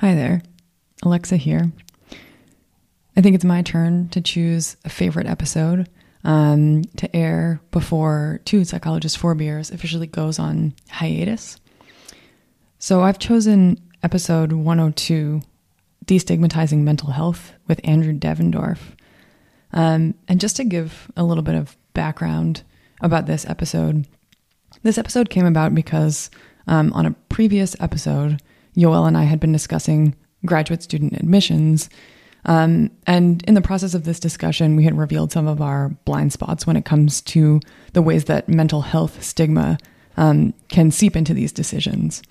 Hi there, Alexa here. I think it's my turn to choose a favorite episode um, to air before Two Psychologists Four Beers officially goes on hiatus. So I've chosen episode 102, Destigmatizing Mental Health with Andrew Devendorf. Um, and just to give a little bit of background about this episode, this episode came about because um, on a previous episode, Yoel and I had been discussing graduate student admissions. Um, and in the process of this discussion, we had revealed some of our blind spots when it comes to the ways that mental health stigma um, can seep into these decisions.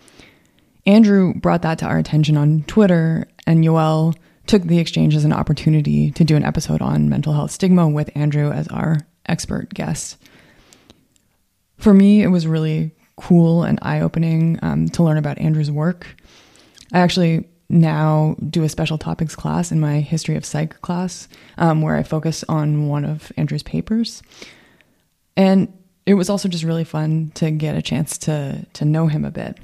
Andrew brought that to our attention on Twitter, and Yoel took the exchange as an opportunity to do an episode on mental health stigma with Andrew as our expert guest. For me, it was really cool and eye opening um, to learn about Andrew's work. I actually now do a special topics class in my history of psych class um, where I focus on one of Andrew's papers. And it was also just really fun to get a chance to to know him a bit.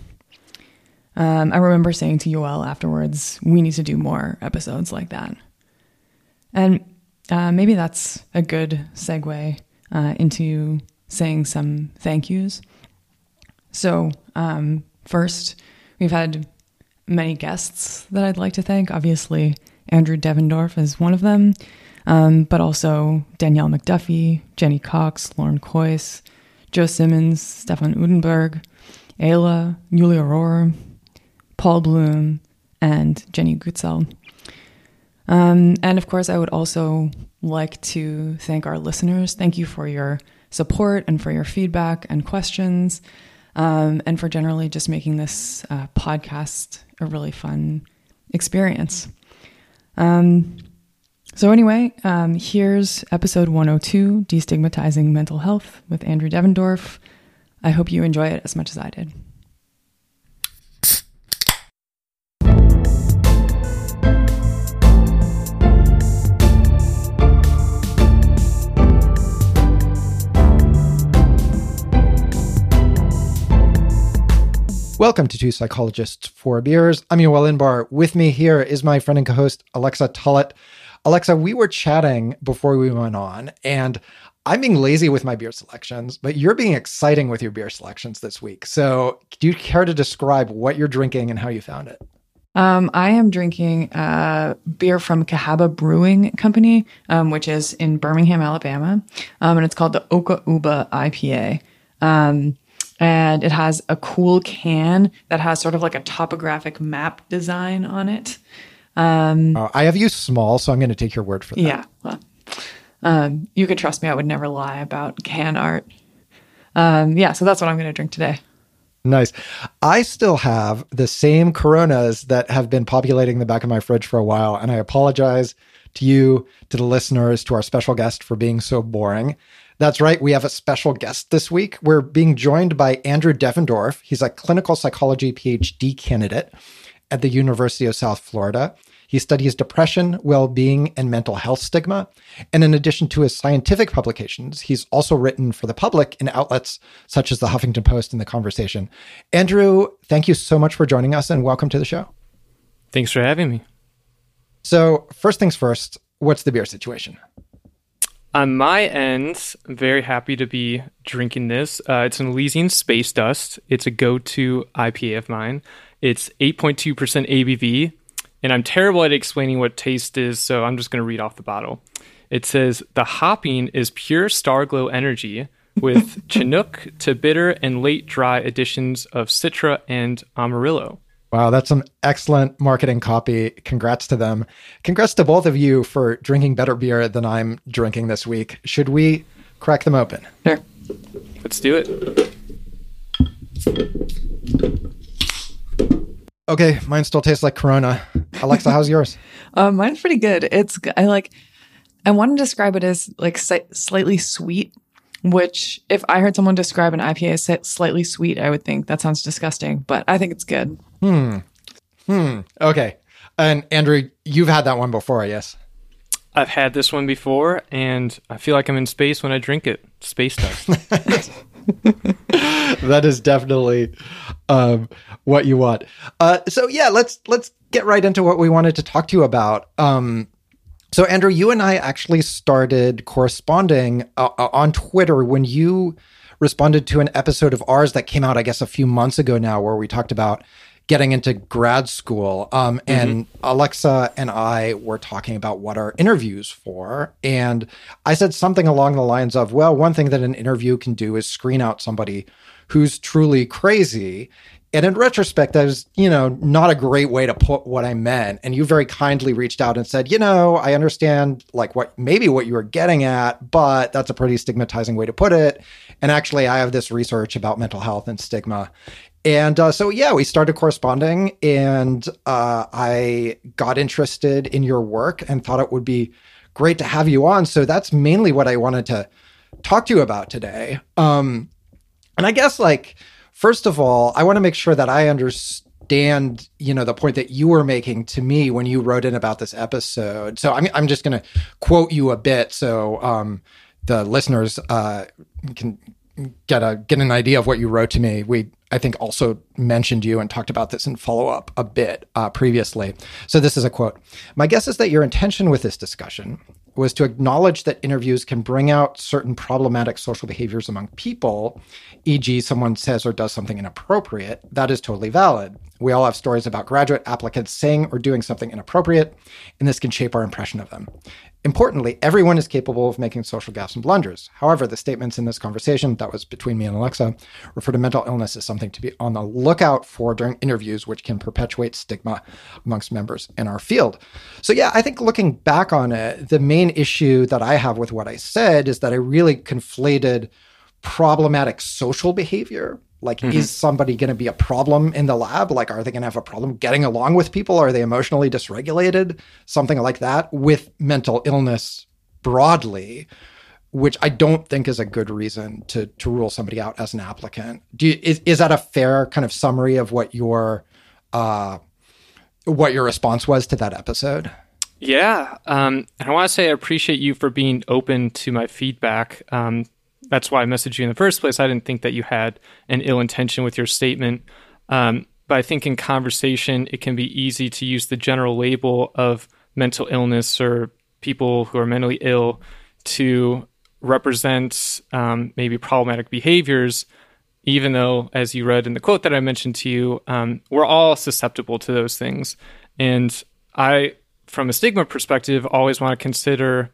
Um, I remember saying to Yoel afterwards, we need to do more episodes like that. And uh, maybe that's a good segue uh, into saying some thank yous. So, um, first, we've had many guests that I'd like to thank. Obviously, Andrew Devendorf is one of them, um, but also Danielle McDuffie, Jenny Cox, Lauren Kois, Joe Simmons, Stefan Uddenberg, Ayla, Julia Rohrer, Paul Bloom, and Jenny Gutsell. Um, and of course, I would also like to thank our listeners. Thank you for your support and for your feedback and questions, um, and for generally just making this uh, podcast a really fun experience. Um, so, anyway, um, here's episode 102 Destigmatizing Mental Health with Andrew Devendorf. I hope you enjoy it as much as I did. Welcome to Two Psychologists, Four Beers. I'm Yoel Inbar. With me here is my friend and co host, Alexa Tullett. Alexa, we were chatting before we went on, and I'm being lazy with my beer selections, but you're being exciting with your beer selections this week. So, do you care to describe what you're drinking and how you found it? Um, I am drinking uh, beer from Cahaba Brewing Company, um, which is in Birmingham, Alabama, um, and it's called the Oka Uba IPA. And it has a cool can that has sort of like a topographic map design on it. Um, uh, I have used small, so I'm going to take your word for that. Yeah. Well, um, you can trust me, I would never lie about can art. Um, yeah, so that's what I'm going to drink today. Nice. I still have the same Coronas that have been populating the back of my fridge for a while, and I apologize to you, to the listeners, to our special guest for being so boring. That's right. We have a special guest this week. We're being joined by Andrew Devendorf. He's a clinical psychology PhD candidate at the University of South Florida. He studies depression, well being, and mental health stigma. And in addition to his scientific publications, he's also written for the public in outlets such as the Huffington Post and The Conversation. Andrew, thank you so much for joining us and welcome to the show. Thanks for having me. So, first things first, what's the beer situation? On my end, I'm very happy to be drinking this. Uh, it's an Elysian Space Dust. It's a go to IPA of mine. It's 8.2% ABV, and I'm terrible at explaining what taste is, so I'm just going to read off the bottle. It says the hopping is pure Starglow energy with Chinook to bitter and late dry additions of Citra and Amarillo. Wow, that's some excellent marketing copy. Congrats to them. Congrats to both of you for drinking better beer than I'm drinking this week. Should we crack them open? Sure. Let's do it. Okay, mine still tastes like Corona. Alexa, how's yours? Uh, mine's pretty good. It's I like. I want to describe it as like si- slightly sweet, which if I heard someone describe an IPA as slightly sweet, I would think that sounds disgusting. But I think it's good. Hmm. Hmm. Okay. And Andrew, you've had that one before, yes? I've had this one before, and I feel like I'm in space when I drink it. Space dust. that is definitely um, what you want. Uh, so yeah, let's let's get right into what we wanted to talk to you about. Um, so Andrew, you and I actually started corresponding uh, uh on Twitter when you responded to an episode of ours that came out, I guess, a few months ago now, where we talked about getting into grad school. Um, mm-hmm. and Alexa and I were talking about what our interviews for. And I said something along the lines of, well, one thing that an interview can do is screen out somebody who's truly crazy. And in retrospect, that was, you know, not a great way to put what I meant. And you very kindly reached out and said, you know, I understand like what maybe what you were getting at, but that's a pretty stigmatizing way to put it. And actually, I have this research about mental health and stigma. And uh, so, yeah, we started corresponding, and uh, I got interested in your work and thought it would be great to have you on. So that's mainly what I wanted to talk to you about today. Um, and I guess, like, first of all, I want to make sure that I understand, you know, the point that you were making to me when you wrote in about this episode. So I'm, I'm just going to quote you a bit so um, the listeners uh, can get a get an idea of what you wrote to me. We I think also mentioned you and talked about this in follow up a bit uh, previously. So this is a quote. My guess is that your intention with this discussion was to acknowledge that interviews can bring out certain problematic social behaviors among people, e.g., someone says or does something inappropriate. That is totally valid. We all have stories about graduate applicants saying or doing something inappropriate, and this can shape our impression of them. Importantly, everyone is capable of making social gaffes and blunders. However, the statements in this conversation, that was between me and Alexa, refer to mental illness as something to be on the lookout for during interviews, which can perpetuate stigma amongst members in our field. So, yeah, I think looking back on it, the main issue that I have with what I said is that I really conflated problematic social behavior like, mm-hmm. is somebody going to be a problem in the lab? Like, are they going to have a problem getting along with people? Are they emotionally dysregulated? Something like that with mental illness broadly, which I don't think is a good reason to to rule somebody out as an applicant. Do you, is is that a fair kind of summary of what your uh, what your response was to that episode? Yeah, um, and I want to say I appreciate you for being open to my feedback. Um, that's why I messaged you in the first place. I didn't think that you had an ill intention with your statement. Um, but I think in conversation, it can be easy to use the general label of mental illness or people who are mentally ill to represent um, maybe problematic behaviors, even though, as you read in the quote that I mentioned to you, um, we're all susceptible to those things. And I, from a stigma perspective, always want to consider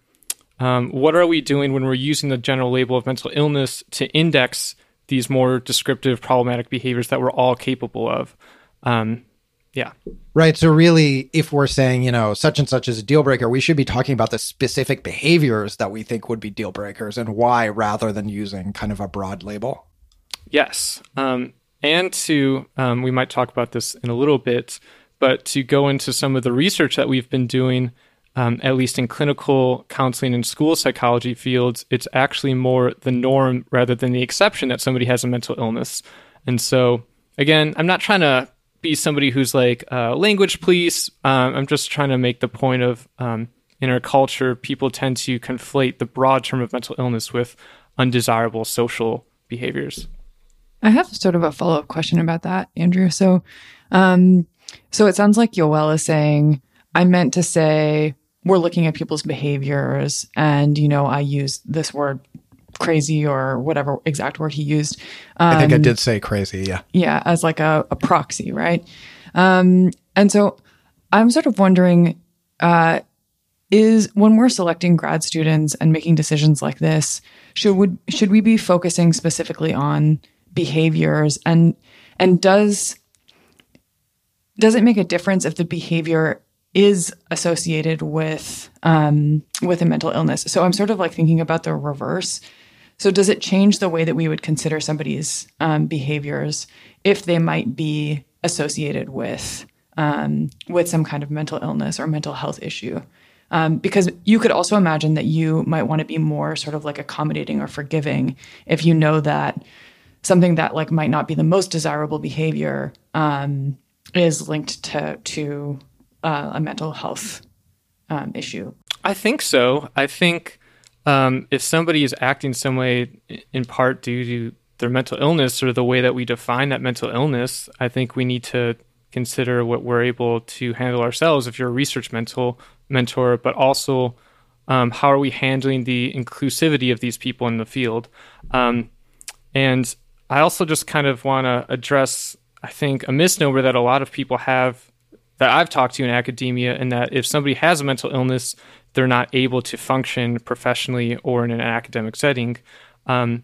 um, what are we doing when we're using the general label of mental illness to index these more descriptive problematic behaviors that we're all capable of? Um, yeah. Right. So, really, if we're saying, you know, such and such is a deal breaker, we should be talking about the specific behaviors that we think would be deal breakers and why rather than using kind of a broad label. Yes. Um, and to, um, we might talk about this in a little bit, but to go into some of the research that we've been doing um, at least in clinical counseling and school psychology fields, it's actually more the norm rather than the exception that somebody has a mental illness. And so, again, I'm not trying to be somebody who's like uh, language police. Um, I'm just trying to make the point of um, in our culture, people tend to conflate the broad term of mental illness with undesirable social behaviors. I have sort of a follow up question about that, Andrew. So, um, so it sounds like Yoel is saying, I meant to say we're looking at people's behaviors. And you know i use this word crazy or whatever exact word he used. Um, i think i um, did say crazy yeah. Yeah as like a, a proxy right? Um, and so i'm sort of wondering uh, is when we're selecting grad students and making decisions like this should would should we be focusing specifically on behaviors? And and does does it make a difference if the behavior is associated with um, with a mental illness. So I'm sort of like thinking about the reverse. So does it change the way that we would consider somebody's um, behaviors if they might be associated with um, with some kind of mental illness or mental health issue? Um, because you could also imagine that you might want to be more sort of like accommodating or forgiving if you know that something that like might not be the most desirable behavior um, is linked to to uh, a mental health um, issue? I think so. I think um, if somebody is acting some way in part due to their mental illness or the way that we define that mental illness, I think we need to consider what we're able to handle ourselves if you're a research mental mentor, but also um, how are we handling the inclusivity of these people in the field? Um, and I also just kind of want to address, I think, a misnomer that a lot of people have that I've talked to in academia, and that if somebody has a mental illness, they're not able to function professionally or in an academic setting. Um,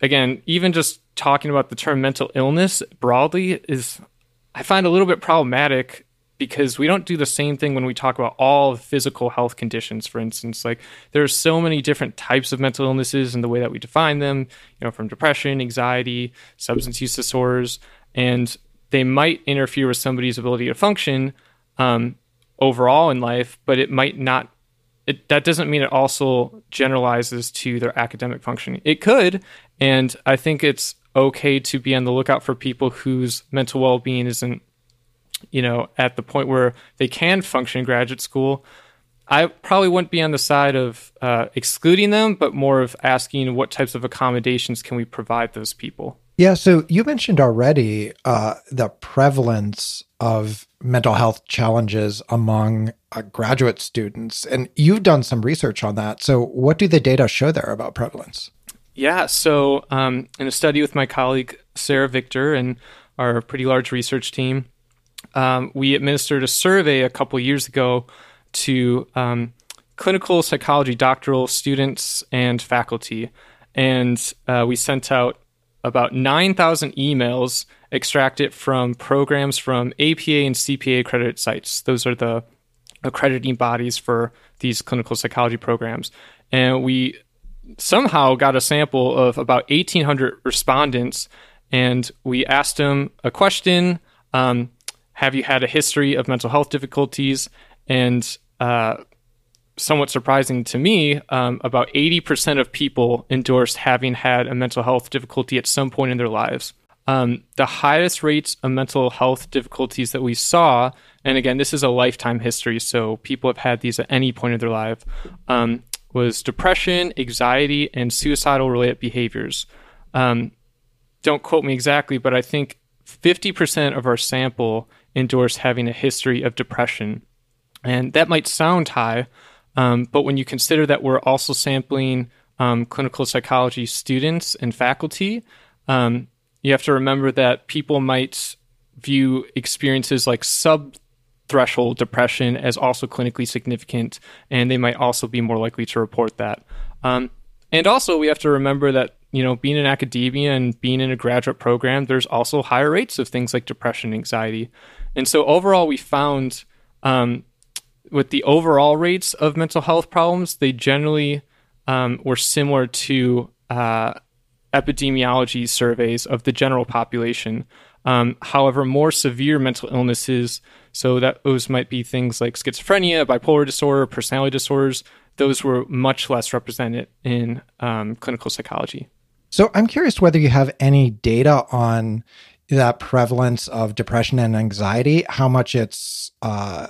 again, even just talking about the term mental illness broadly is, I find a little bit problematic because we don't do the same thing when we talk about all physical health conditions for instance like there are so many different types of mental illnesses and the way that we define them you know from depression anxiety substance use disorders and they might interfere with somebody's ability to function um, overall in life but it might not it, that doesn't mean it also generalizes to their academic functioning it could and i think it's okay to be on the lookout for people whose mental well-being isn't you know, at the point where they can function in graduate school, I probably wouldn't be on the side of uh, excluding them, but more of asking what types of accommodations can we provide those people. Yeah, so you mentioned already uh, the prevalence of mental health challenges among uh, graduate students, and you've done some research on that. So, what do the data show there about prevalence? Yeah, so um, in a study with my colleague Sarah Victor and our pretty large research team, um, we administered a survey a couple years ago to um, clinical psychology doctoral students and faculty. And uh, we sent out about 9,000 emails extracted from programs from APA and CPA accredited sites. Those are the accrediting bodies for these clinical psychology programs. And we somehow got a sample of about 1,800 respondents. And we asked them a question um, have you had a history of mental health difficulties? And uh, somewhat surprising to me, um, about 80% of people endorsed having had a mental health difficulty at some point in their lives. Um, the highest rates of mental health difficulties that we saw, and again, this is a lifetime history, so people have had these at any point in their life, um, was depression, anxiety, and suicidal related behaviors. Um, don't quote me exactly, but I think 50% of our sample endorsed having a history of depression. And that might sound high, um, but when you consider that we're also sampling um, clinical psychology students and faculty, um, you have to remember that people might view experiences like sub threshold depression as also clinically significant, and they might also be more likely to report that. Um, and also, we have to remember that you know, being in academia and being in a graduate program, there's also higher rates of things like depression, and anxiety. And so overall, we found um, with the overall rates of mental health problems, they generally um, were similar to uh, epidemiology surveys of the general population. Um, however, more severe mental illnesses, so that those might be things like schizophrenia, bipolar disorder, personality disorders, those were much less represented in um, clinical psychology. So I'm curious whether you have any data on that prevalence of depression and anxiety, how much it's uh,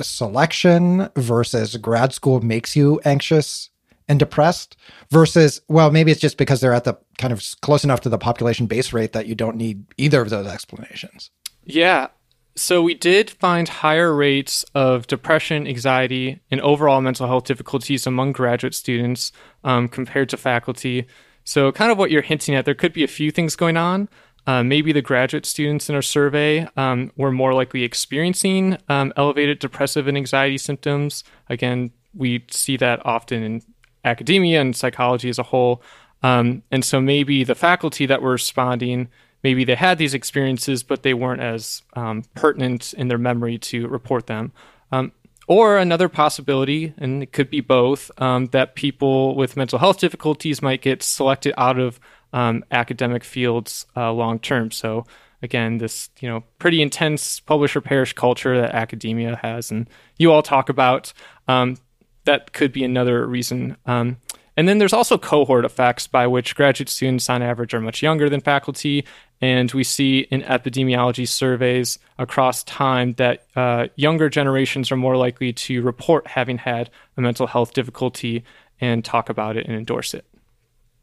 selection versus grad school makes you anxious and depressed versus, well, maybe it's just because they're at the kind of close enough to the population base rate that you don't need either of those explanations. Yeah. So we did find higher rates of depression, anxiety, and overall mental health difficulties among graduate students um, compared to faculty. So, kind of what you're hinting at, there could be a few things going on. Uh, maybe the graduate students in our survey um, were more likely experiencing um, elevated depressive and anxiety symptoms. Again, we see that often in academia and psychology as a whole. Um, and so maybe the faculty that were responding, maybe they had these experiences, but they weren't as um, pertinent in their memory to report them. Um, or another possibility, and it could be both, um, that people with mental health difficulties might get selected out of um, academic fields uh, long term. So again, this you know pretty intense publisher perish culture that academia has, and you all talk about. Um, that could be another reason. Um, and then there's also cohort effects by which graduate students on average are much younger than faculty. And we see in epidemiology surveys across time that uh, younger generations are more likely to report having had a mental health difficulty and talk about it and endorse it.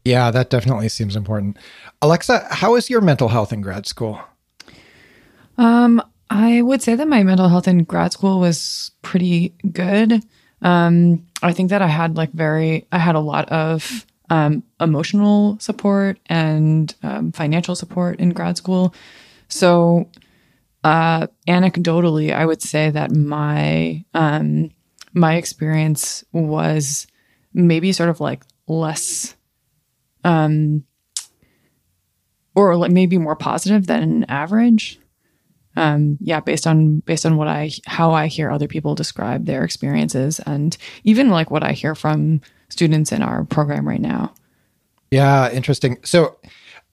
Yeah, that definitely seems important. Alexa, how is your mental health in grad school? Um, I would say that my mental health in grad school was pretty good. Um, I think that I had like very, I had a lot of um, emotional support and um, financial support in grad school. So, uh, anecdotally, I would say that my um, my experience was maybe sort of like less, um, or like maybe more positive than average um, yeah, based on based on what I how I hear other people describe their experiences, and even like what I hear from students in our program right now. Yeah, interesting. So,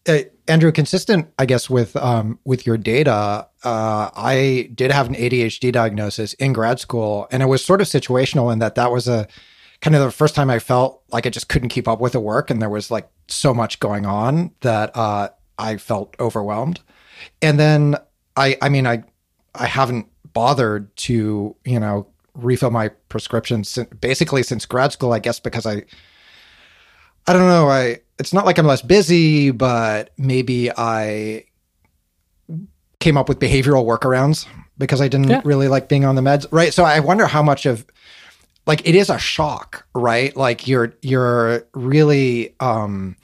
uh, Andrew, consistent, I guess, with um, with your data, uh, I did have an ADHD diagnosis in grad school, and it was sort of situational in that that was a kind of the first time I felt like I just couldn't keep up with the work, and there was like so much going on that uh, I felt overwhelmed. And then I I mean I I haven't bothered to you know refill my prescriptions basically since grad school I guess because I I don't know I it's not like I'm less busy but maybe I came up with behavioral workarounds because I didn't yeah. really like being on the meds right so I wonder how much of like it is a shock right like you're you're really um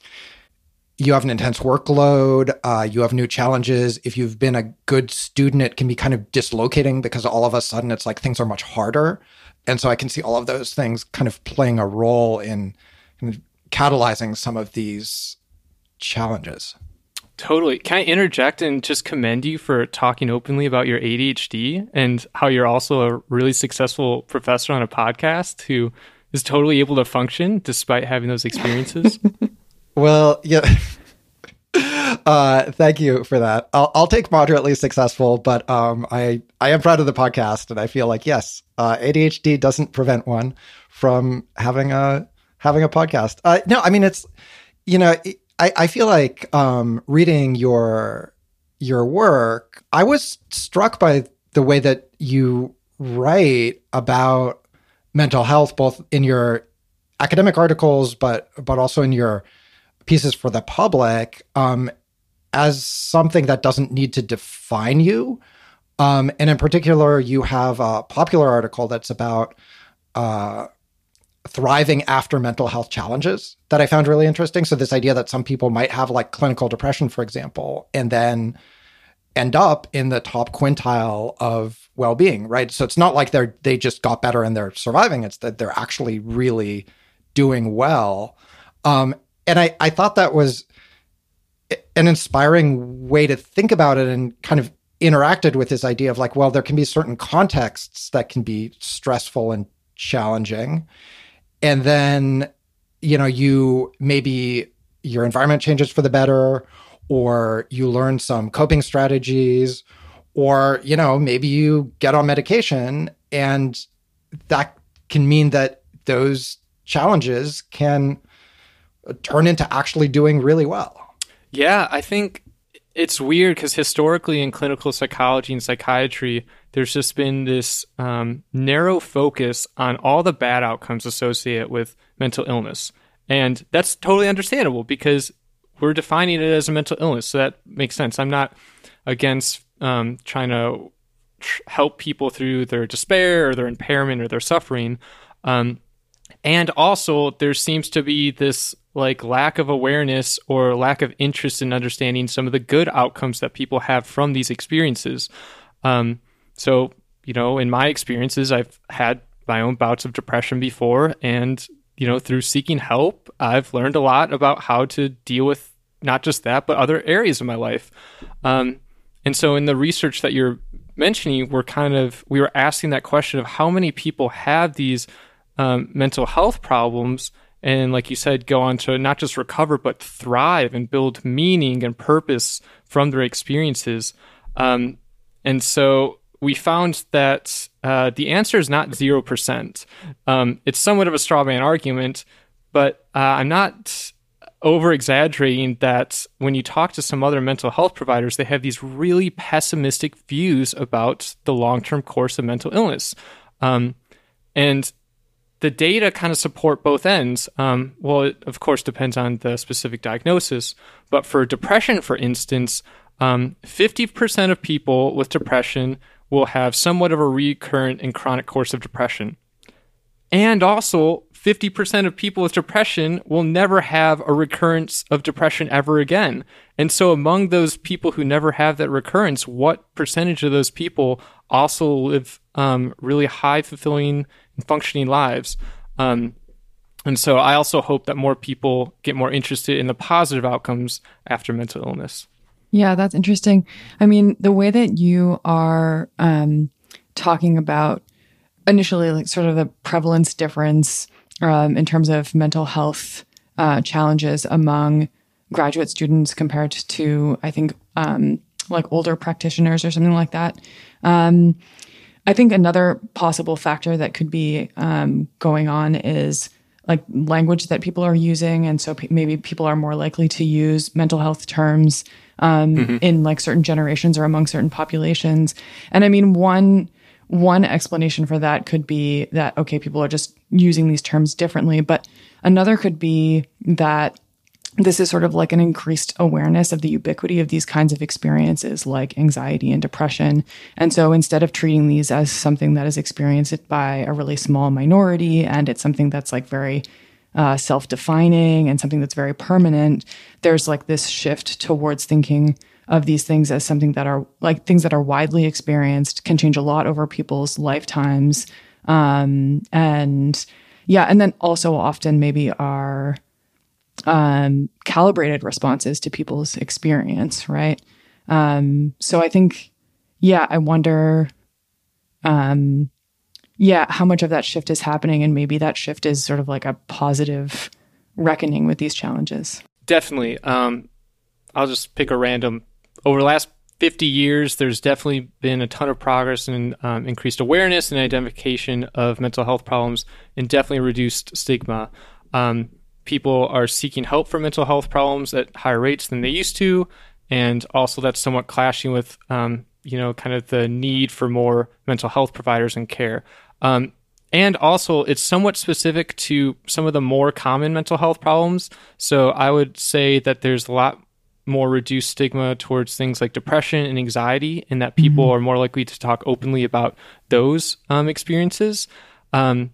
you have an intense workload, uh, you have new challenges. If you've been a good student, it can be kind of dislocating because all of a sudden it's like things are much harder. And so I can see all of those things kind of playing a role in, in catalyzing some of these challenges. Totally. Can I interject and just commend you for talking openly about your ADHD and how you're also a really successful professor on a podcast who is totally able to function despite having those experiences? Well, yeah. uh, thank you for that. I'll, I'll take moderately successful, but um, I I am proud of the podcast, and I feel like yes, uh, ADHD doesn't prevent one from having a having a podcast. Uh, no, I mean it's you know I I feel like um, reading your your work, I was struck by the way that you write about mental health, both in your academic articles, but but also in your pieces for the public um, as something that doesn't need to define you. Um, and in particular, you have a popular article that's about uh, thriving after mental health challenges that I found really interesting. So, this idea that some people might have like clinical depression, for example, and then end up in the top quintile of well-being, right? So it's not like they're they just got better and they're surviving. It's that they're actually really doing well. Um, and I, I thought that was an inspiring way to think about it and kind of interacted with this idea of like, well, there can be certain contexts that can be stressful and challenging. And then, you know, you maybe your environment changes for the better, or you learn some coping strategies, or, you know, maybe you get on medication and that can mean that those challenges can turn into actually doing really well. Yeah, I think it's weird because historically in clinical psychology and psychiatry, there's just been this um, narrow focus on all the bad outcomes associated with mental illness. And that's totally understandable because we're defining it as a mental illness. So that makes sense. I'm not against um, trying to tr- help people through their despair or their impairment or their suffering. Um, and also, there seems to be this like lack of awareness or lack of interest in understanding some of the good outcomes that people have from these experiences. Um, so, you know, in my experiences, I've had my own bouts of depression before, and you know, through seeking help, I've learned a lot about how to deal with not just that, but other areas of my life. Um, and so, in the research that you're mentioning, we're kind of we were asking that question of how many people have these um, mental health problems and like you said go on to not just recover but thrive and build meaning and purpose from their experiences um, and so we found that uh, the answer is not 0% um, it's somewhat of a straw man argument but uh, i'm not over exaggerating that when you talk to some other mental health providers they have these really pessimistic views about the long-term course of mental illness um, and the data kind of support both ends. Um, well, it of course depends on the specific diagnosis, but for depression, for instance, um, 50% of people with depression will have somewhat of a recurrent and chronic course of depression. And also, 50% of people with depression will never have a recurrence of depression ever again. And so, among those people who never have that recurrence, what percentage of those people also live um, really high, fulfilling, and functioning lives? Um, and so, I also hope that more people get more interested in the positive outcomes after mental illness. Yeah, that's interesting. I mean, the way that you are um, talking about initially, like sort of the prevalence difference um, in terms of mental health uh, challenges among graduate students compared to, I think, um, like older practitioners or something like that. Um, I think another possible factor that could be um, going on is like language that people are using, and so p- maybe people are more likely to use mental health terms um, mm-hmm. in like certain generations or among certain populations. And I mean, one one explanation for that could be that okay, people are just using these terms differently, but another could be that this is sort of like an increased awareness of the ubiquity of these kinds of experiences like anxiety and depression. And so instead of treating these as something that is experienced by a really small minority and it's something that's like very uh, self defining and something that's very permanent, there's like this shift towards thinking of these things as something that are like things that are widely experienced, can change a lot over people's lifetimes. Um, and yeah, and then also often maybe are um, calibrated responses to people's experience, right? Um, so I think, yeah, I wonder, um, yeah, how much of that shift is happening, and maybe that shift is sort of like a positive reckoning with these challenges. Definitely. Um, I'll just pick a random. Over the last 50 years, there's definitely been a ton of progress in um, increased awareness and identification of mental health problems, and definitely reduced stigma. Um, people are seeking help for mental health problems at higher rates than they used to, and also that's somewhat clashing with um, you know kind of the need for more mental health providers and care. Um, and also, it's somewhat specific to some of the more common mental health problems. So I would say that there's a lot more reduced stigma towards things like depression and anxiety, and that people mm-hmm. are more likely to talk openly about those um, experiences. Um,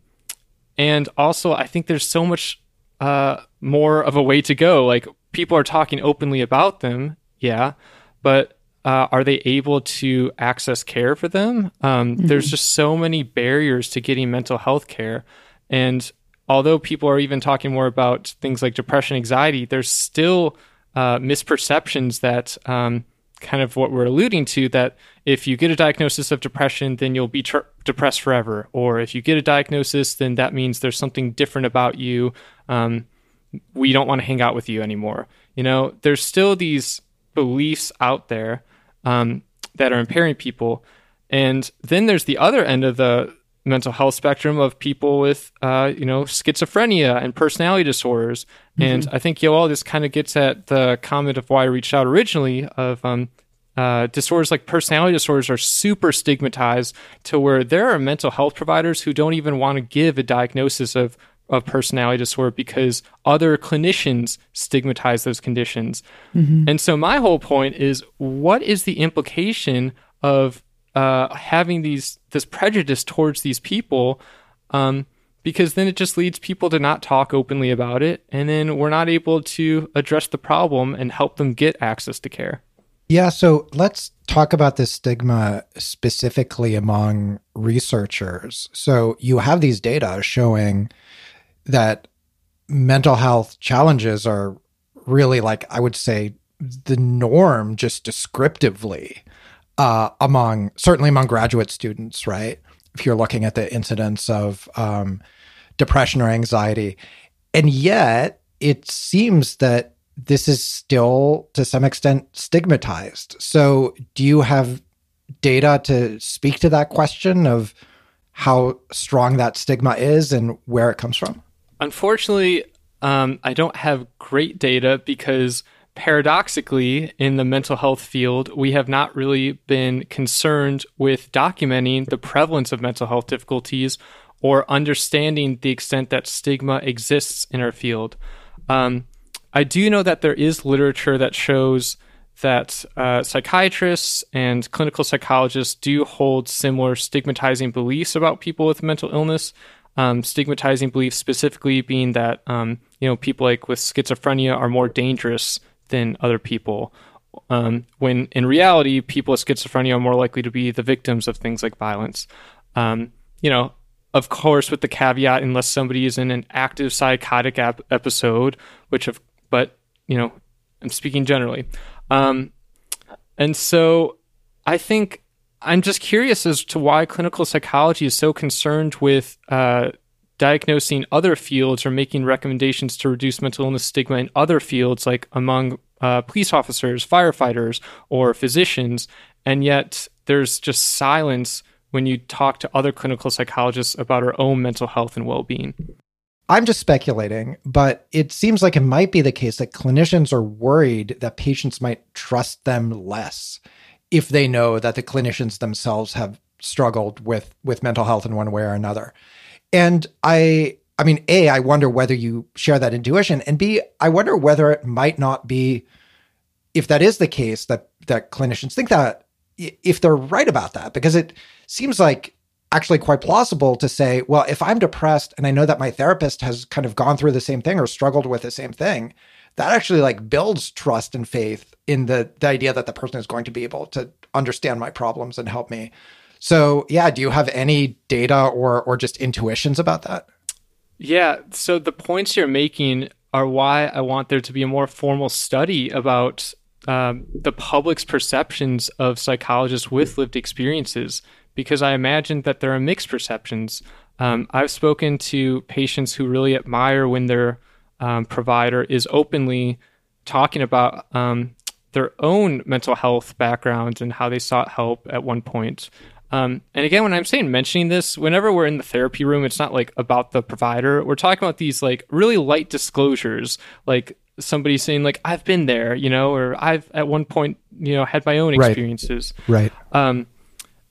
and also, I think there's so much uh, more of a way to go. Like people are talking openly about them, yeah, but uh, are they able to access care for them? Um, mm-hmm. There's just so many barriers to getting mental health care, and although people are even talking more about things like depression, anxiety, there's still uh, misperceptions that um, kind of what we're alluding to that if you get a diagnosis of depression, then you'll be tr- depressed forever. Or if you get a diagnosis, then that means there's something different about you. Um, we don't want to hang out with you anymore. You know, there's still these beliefs out there um, that are impairing people. And then there's the other end of the mental health spectrum of people with, uh, you know, schizophrenia and personality disorders. Mm-hmm. And I think Yoel this kind of gets at the comment of why I reached out originally of um, uh, disorders like personality disorders are super stigmatized to where there are mental health providers who don't even want to give a diagnosis of of personality disorder because other clinicians stigmatize those conditions. Mm-hmm. And so my whole point is what is the implication of uh, having these this prejudice towards these people um, because then it just leads people to not talk openly about it and then we're not able to address the problem and help them get access to care. Yeah so let's talk about this stigma specifically among researchers. So you have these data showing that mental health challenges are really like i would say the norm just descriptively uh, among certainly among graduate students, right? If you're looking at the incidence of um, depression or anxiety, and yet it seems that this is still to some extent stigmatized. So, do you have data to speak to that question of how strong that stigma is and where it comes from? Unfortunately, um, I don't have great data because paradoxically, in the mental health field, we have not really been concerned with documenting the prevalence of mental health difficulties or understanding the extent that stigma exists in our field. Um, I do know that there is literature that shows that uh, psychiatrists and clinical psychologists do hold similar stigmatizing beliefs about people with mental illness. Um, stigmatizing beliefs specifically being that um, you know people like with schizophrenia are more dangerous than other people. Um, when in reality, people with schizophrenia are more likely to be the victims of things like violence. Um, you know, of course, with the caveat, unless somebody is in an active psychotic ap- episode, which of, but you know, I'm speaking generally. Um, and so I think I'm just curious as to why clinical psychology is so concerned with uh, diagnosing other fields or making recommendations to reduce mental illness stigma in other fields, like among uh, police officers, firefighters, or physicians. And yet there's just silence when you talk to other clinical psychologists about our own mental health and well being. I'm just speculating, but it seems like it might be the case that clinicians are worried that patients might trust them less if they know that the clinicians themselves have struggled with with mental health in one way or another. And I I mean, A, I wonder whether you share that intuition, and B, I wonder whether it might not be if that is the case that that clinicians think that if they're right about that because it seems like actually quite plausible to say, well, if I'm depressed and I know that my therapist has kind of gone through the same thing or struggled with the same thing, that actually like builds trust and faith in the, the idea that the person is going to be able to understand my problems and help me. So, yeah, do you have any data or or just intuitions about that? Yeah, so the points you're making are why I want there to be a more formal study about um, the public's perceptions of psychologists with lived experiences because I imagine that there are mixed perceptions. Um, I've spoken to patients who really admire when their um, provider is openly talking about um, their own mental health background and how they sought help at one point. Um, and again, when I'm saying mentioning this, whenever we're in the therapy room, it's not like about the provider. We're talking about these like really light disclosures, like somebody saying like I've been there, you know, or I've at one point, you know, had my own experiences. Right. right. Um,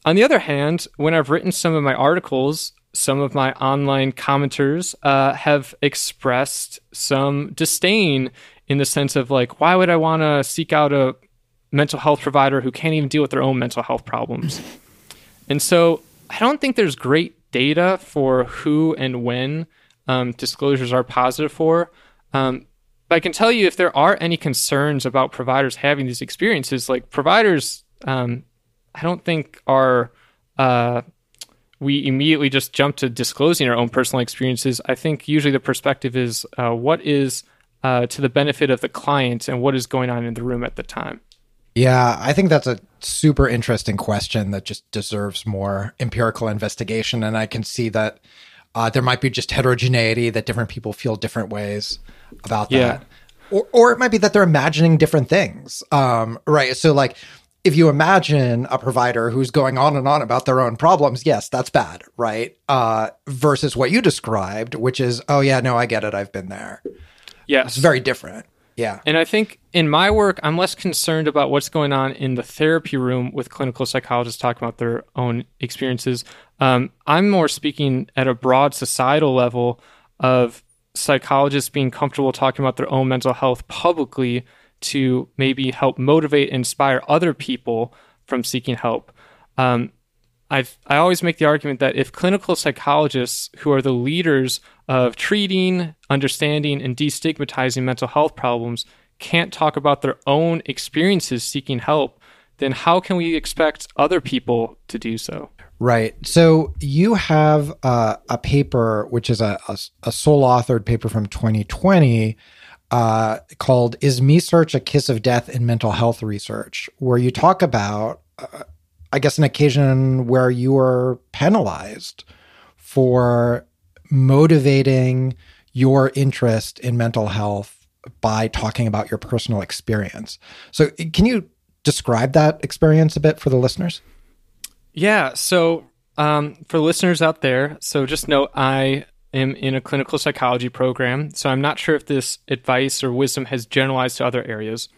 on the other hand, when I've written some of my articles, some of my online commenters uh, have expressed some disdain in the sense of like, why would I want to seek out a mental health provider who can't even deal with their own mental health problems? And so I don't think there's great data for who and when um, disclosures are positive for. Um, but I can tell you if there are any concerns about providers having these experiences, like providers um, I don't think our uh, we immediately just jump to disclosing our own personal experiences. I think usually the perspective is uh, what is uh, to the benefit of the client and what is going on in the room at the time. Yeah, I think that's a super interesting question that just deserves more empirical investigation. And I can see that uh, there might be just heterogeneity that different people feel different ways about that. Yeah. Or, or it might be that they're imagining different things. Um, right. So, like, if you imagine a provider who's going on and on about their own problems, yes, that's bad, right? Uh, versus what you described, which is, oh yeah, no, I get it, I've been there. Yes, it's very different. Yeah, and I think in my work, I'm less concerned about what's going on in the therapy room with clinical psychologists talking about their own experiences. Um, I'm more speaking at a broad societal level of psychologists being comfortable talking about their own mental health publicly to maybe help motivate inspire other people from seeking help. Um, i I always make the argument that if clinical psychologists, who are the leaders of treating, understanding, and destigmatizing mental health problems, can't talk about their own experiences seeking help, then how can we expect other people to do so? Right. So you have uh, a paper, which is a, a, a sole authored paper from 2020 uh, called Is Me Search a Kiss of Death in Mental Health Research, where you talk about, uh, I guess, an occasion where you were penalized for motivating your interest in mental health by talking about your personal experience. So, can you describe that experience a bit for the listeners? Yeah. So, um, for listeners out there, so just note I am in a clinical psychology program, so I'm not sure if this advice or wisdom has generalized to other areas.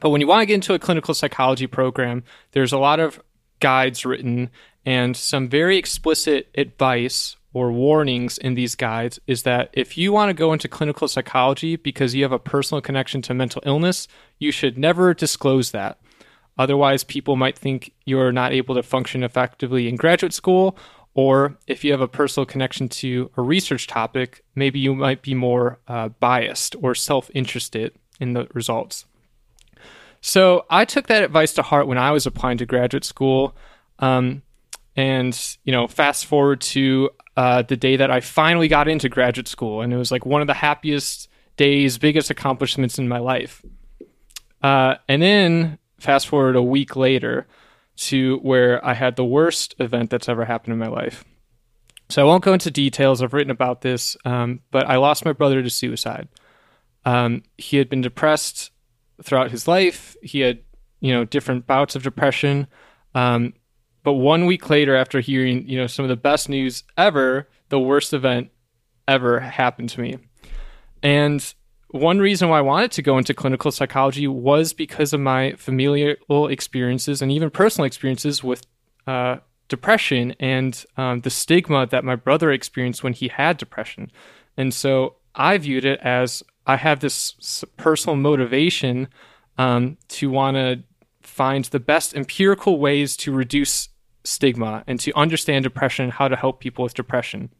But when you want to get into a clinical psychology program, there's a lot of guides written and some very explicit advice or warnings in these guides is that if you want to go into clinical psychology because you have a personal connection to mental illness, you should never disclose that. Otherwise, people might think you're not able to function effectively in graduate school, or if you have a personal connection to a research topic, maybe you might be more uh, biased or self interested in the results. So I took that advice to heart when I was applying to graduate school. Um, and, you know, fast forward to uh, the day that I finally got into graduate school, and it was like one of the happiest days, biggest accomplishments in my life. Uh, and then fast forward a week later to where I had the worst event that's ever happened in my life. So I won't go into details. I've written about this, um, but I lost my brother to suicide. Um, he had been depressed throughout his life. He had, you know, different bouts of depression. Um, but one week later, after hearing, you know, some of the best news ever, the worst event ever happened to me. And one reason why I wanted to go into clinical psychology was because of my familial experiences and even personal experiences with uh, depression and um, the stigma that my brother experienced when he had depression. And so I viewed it as I have this personal motivation um, to want to find the best empirical ways to reduce stigma and to understand depression and how to help people with depression.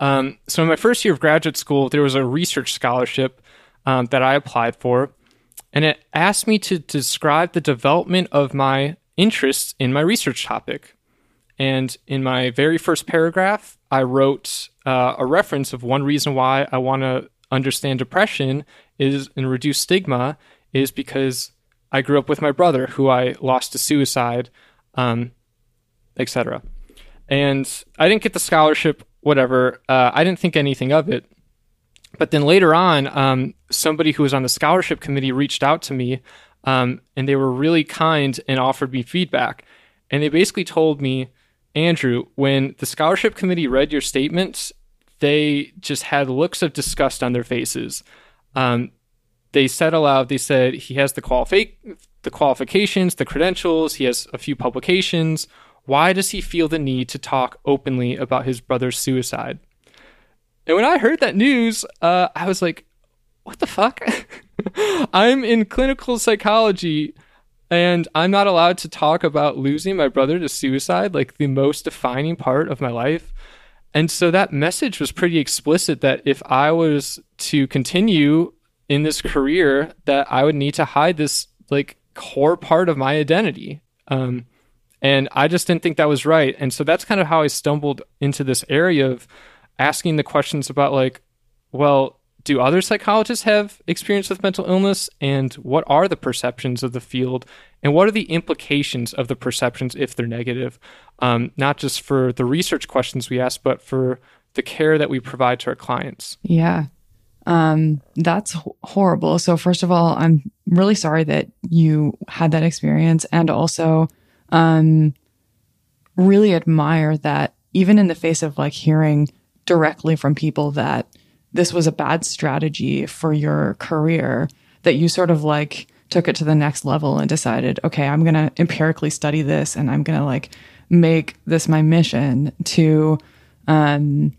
Um, so, in my first year of graduate school, there was a research scholarship um, that I applied for, and it asked me to describe the development of my interests in my research topic. And in my very first paragraph, I wrote uh, a reference of one reason why I want to understand depression is and reduce stigma is because I grew up with my brother who I lost to suicide um, etc. And I didn't get the scholarship, whatever. Uh, I didn't think anything of it. But then later on, um, somebody who was on the scholarship committee reached out to me, um, and they were really kind and offered me feedback. And they basically told me, Andrew, when the scholarship committee read your statements, they just had looks of disgust on their faces. Um, they said aloud, they said he has the qualifi- the qualifications, the credentials, he has a few publications. Why does he feel the need to talk openly about his brother's suicide? And when I heard that news, uh, I was like, what the fuck? I'm in clinical psychology and I'm not allowed to talk about losing my brother to suicide, like the most defining part of my life. And so that message was pretty explicit that if I was to continue in this career, that I would need to hide this like core part of my identity. Um, and I just didn't think that was right. And so that's kind of how I stumbled into this area of asking the questions about, like, well, do other psychologists have experience with mental illness? And what are the perceptions of the field? And what are the implications of the perceptions if they're negative? Um, not just for the research questions we ask, but for the care that we provide to our clients. Yeah. Um, that's horrible. So, first of all, I'm really sorry that you had that experience. And also, um, really admire that even in the face of like hearing directly from people that this was a bad strategy for your career, that you sort of like took it to the next level and decided, okay, I'm going to empirically study this and I'm going to like make this my mission to, um,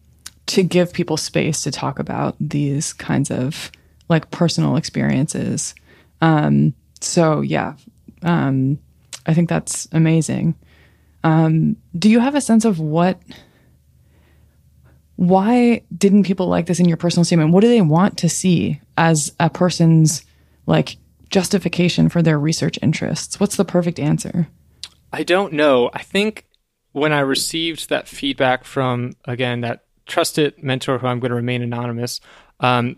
to give people space to talk about these kinds of like personal experiences. Um, so yeah, um, I think that's amazing. Um, do you have a sense of what? Why didn't people like this in your personal statement? What do they want to see as a person's like justification for their research interests? What's the perfect answer? I don't know. I think when I received that feedback from again that trusted mentor who I'm going to remain anonymous. Um,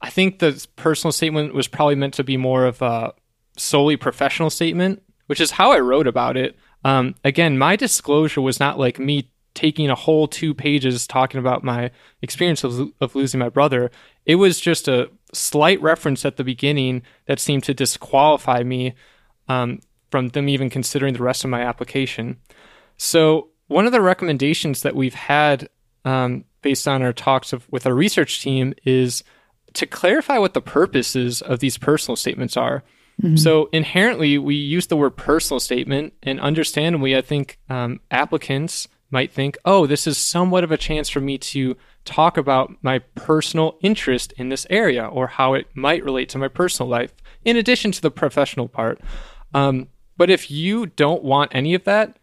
I think the personal statement was probably meant to be more of a solely professional statement, which is how I wrote about it. Um, again, my disclosure was not like me taking a whole two pages talking about my experience of, of losing my brother. It was just a slight reference at the beginning that seemed to disqualify me um, from them even considering the rest of my application. So, one of the recommendations that we've had um, based on our talks of, with our research team is to clarify what the purposes of these personal statements are. Mm-hmm. So inherently, we use the word personal statement, and understandably, I think um, applicants might think, oh, this is somewhat of a chance for me to talk about my personal interest in this area or how it might relate to my personal life, in addition to the professional part. Um, but if you don't want any of that,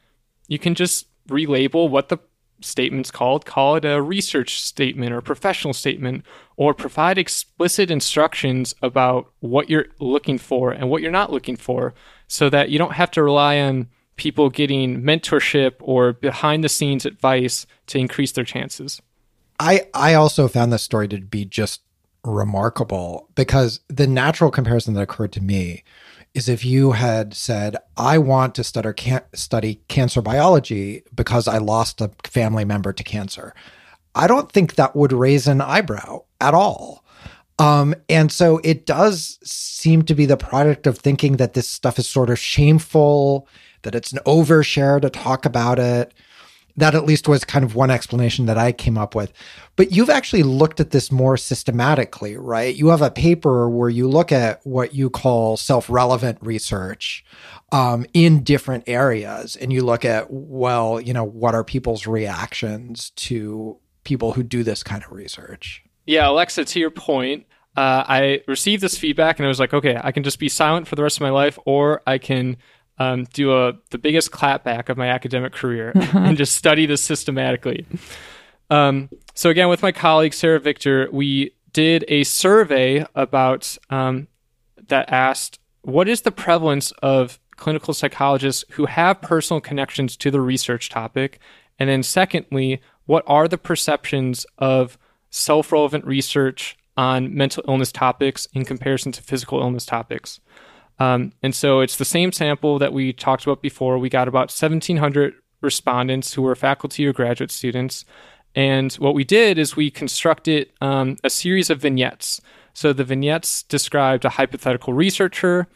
you can just relabel what the statement's called, call it a research statement or professional statement, or provide explicit instructions about what you're looking for and what you're not looking for so that you don't have to rely on people getting mentorship or behind the scenes advice to increase their chances. I I also found this story to be just remarkable because the natural comparison that occurred to me is if you had said, I want to study, can- study cancer biology because I lost a family member to cancer. I don't think that would raise an eyebrow at all. Um, and so it does seem to be the product of thinking that this stuff is sort of shameful, that it's an overshare to talk about it that at least was kind of one explanation that I came up with. But you've actually looked at this more systematically, right? You have a paper where you look at what you call self relevant research um, in different areas. And you look at, well, you know, what are people's reactions to people who do this kind of research? Yeah, Alexa, to your point, uh, I received this feedback and I was like, okay, I can just be silent for the rest of my life, or I can um, do a the biggest clapback of my academic career and just study this systematically. Um, so again, with my colleague Sarah Victor, we did a survey about um, that asked what is the prevalence of clinical psychologists who have personal connections to the research topic, and then secondly, what are the perceptions of self-relevant research on mental illness topics in comparison to physical illness topics. Um, and so it's the same sample that we talked about before. We got about 1,700 respondents who were faculty or graduate students. And what we did is we constructed um, a series of vignettes. So the vignettes described a hypothetical researcher,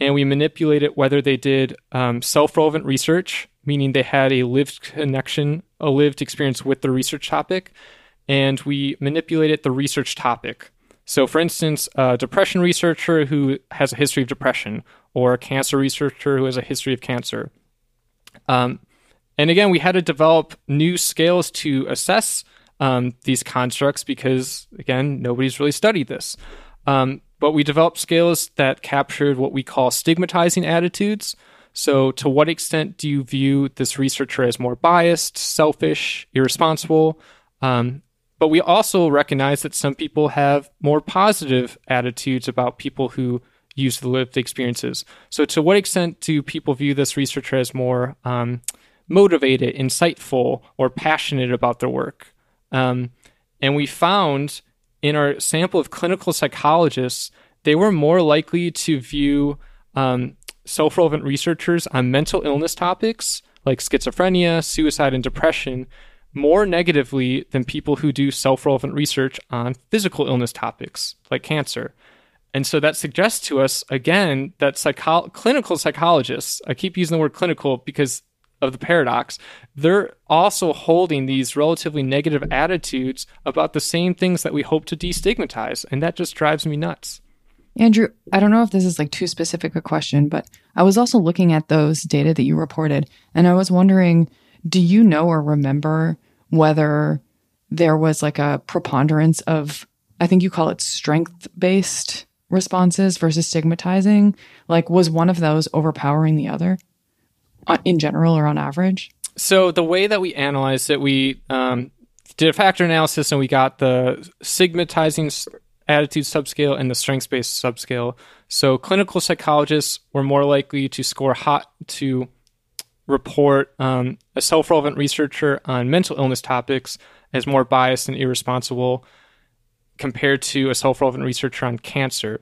and we manipulated whether they did um, self relevant research, meaning they had a lived connection, a lived experience with the research topic, and we manipulated the research topic. So, for instance, a depression researcher who has a history of depression, or a cancer researcher who has a history of cancer. Um, and again, we had to develop new scales to assess um, these constructs because, again, nobody's really studied this. Um, but we developed scales that captured what we call stigmatizing attitudes. So, to what extent do you view this researcher as more biased, selfish, irresponsible? Um, but we also recognize that some people have more positive attitudes about people who use the lived experiences. So, to what extent do people view this researcher as more um, motivated, insightful, or passionate about their work? Um, and we found in our sample of clinical psychologists, they were more likely to view um, self relevant researchers on mental illness topics like schizophrenia, suicide, and depression more negatively than people who do self relevant research on physical illness topics like cancer. And so that suggests to us, again, that psycho- clinical psychologists, I keep using the word clinical because of the paradox, they're also holding these relatively negative attitudes about the same things that we hope to destigmatize. And that just drives me nuts. Andrew, I don't know if this is like too specific a question, but I was also looking at those data that you reported, and I was wondering do you know or remember whether there was like a preponderance of, I think you call it strength based responses versus stigmatizing? Like, was one of those overpowering the other uh, in general or on average? So, the way that we analyzed it, we um, did a factor analysis and we got the stigmatizing attitude subscale and the strengths based subscale. So, clinical psychologists were more likely to score hot to report um, a self relevant researcher on mental illness topics as more biased and irresponsible compared to a self relevant researcher on cancer.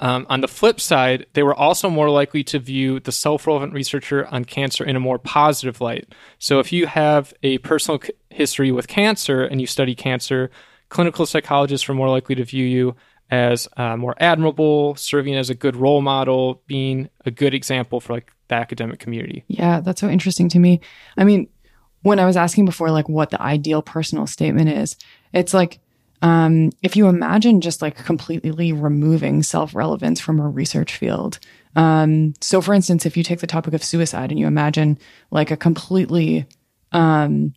Um, on the flip side, they were also more likely to view the self relevant researcher on cancer in a more positive light. So, if you have a personal c- history with cancer and you study cancer, clinical psychologists are more likely to view you as uh, more admirable, serving as a good role model, being a good example for like the academic community. Yeah, that's so interesting to me. I mean, when I was asking before, like what the ideal personal statement is, it's like um, if you imagine just like completely removing self relevance from a research field. Um, so, for instance, if you take the topic of suicide and you imagine like a completely um,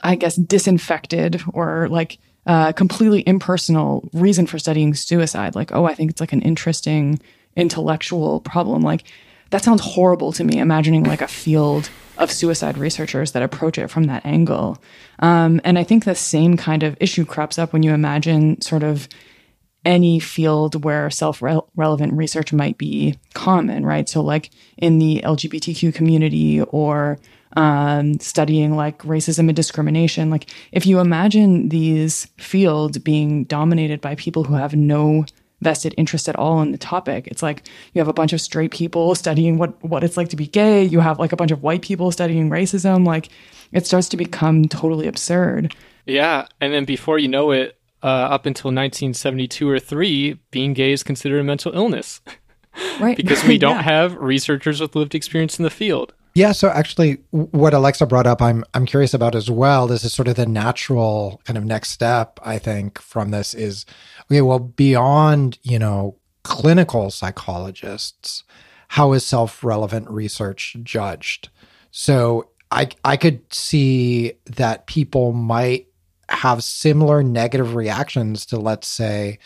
I guess, disinfected or like uh, completely impersonal reason for studying suicide. Like, oh, I think it's like an interesting intellectual problem. Like, that sounds horrible to me, imagining like a field of suicide researchers that approach it from that angle. Um, and I think the same kind of issue crops up when you imagine sort of any field where self relevant research might be common, right? So, like in the LGBTQ community or um, studying like racism and discrimination. Like, if you imagine these fields being dominated by people who have no vested interest at all in the topic. It's like you have a bunch of straight people studying what what it's like to be gay. You have like a bunch of white people studying racism. Like it starts to become totally absurd. Yeah, and then before you know it, uh, up until 1972 or three, being gay is considered a mental illness. Right. because we don't yeah. have researchers with lived experience in the field. Yeah, so actually what Alexa brought up I'm I'm curious about as well. This is sort of the natural kind of next step I think from this is okay, well beyond, you know, clinical psychologists, how is self-relevant research judged? So I I could see that people might have similar negative reactions to let's say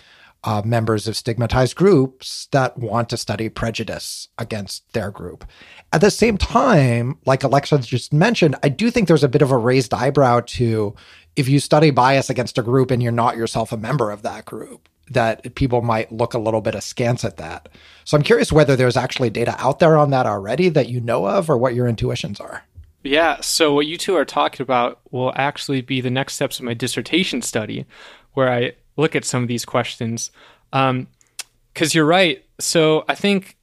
uh, members of stigmatized groups that want to study prejudice against their group. At the same time, like Alexa just mentioned, I do think there's a bit of a raised eyebrow to if you study bias against a group and you're not yourself a member of that group, that people might look a little bit askance at that. So I'm curious whether there's actually data out there on that already that you know of or what your intuitions are. Yeah, so what you two are talking about will actually be the next steps of my dissertation study, where I look at some of these questions. Because um, you're right. So I think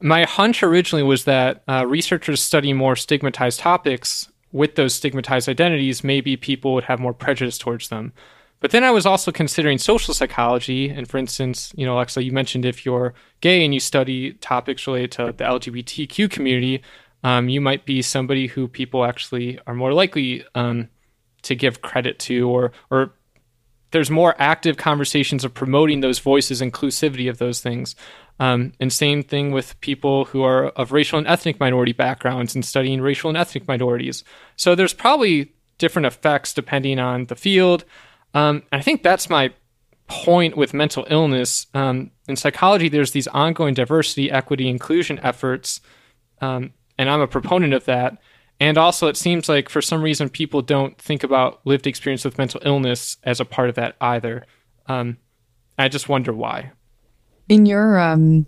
my hunch originally was that uh, researchers study more stigmatized topics with those stigmatized identities, maybe people would have more prejudice towards them. But then I was also considering social psychology. And for instance, you know, Alexa, you mentioned if you're gay and you study topics related to the LGBTQ community, um, you might be somebody who people actually are more likely um, to give credit to or, or there's more active conversations of promoting those voices, inclusivity of those things. Um, and same thing with people who are of racial and ethnic minority backgrounds and studying racial and ethnic minorities. So there's probably different effects depending on the field. Um, I think that's my point with mental illness. Um, in psychology, there's these ongoing diversity, equity, inclusion efforts, um, and I'm a proponent of that. And also, it seems like for some reason people don't think about lived experience with mental illness as a part of that either. Um, I just wonder why. In your um,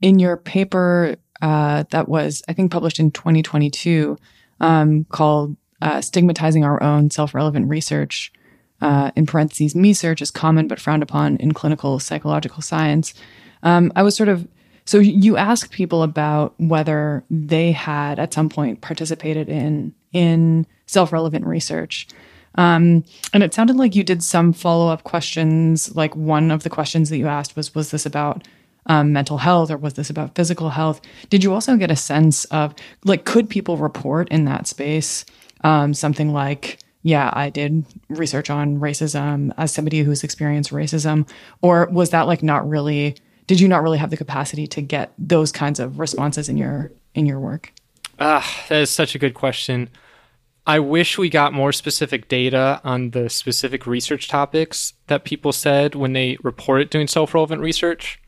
in your paper uh, that was, I think, published in 2022, um, called uh, "Stigmatizing Our Own Self-Relevant Research," uh, in parentheses, "Me search is common but frowned upon in clinical psychological science." Um, I was sort of so you ask people about whether they had at some point participated in in self-relevant research. Um, and it sounded like you did some follow-up questions. Like one of the questions that you asked was, was this about um, mental health or was this about physical health? Did you also get a sense of like, could people report in that space um, something like, yeah, I did research on racism as somebody who's experienced racism, or was that like not really did you not really have the capacity to get those kinds of responses in your in your work? Ah, that is such a good question. I wish we got more specific data on the specific research topics that people said when they reported doing self relevant research.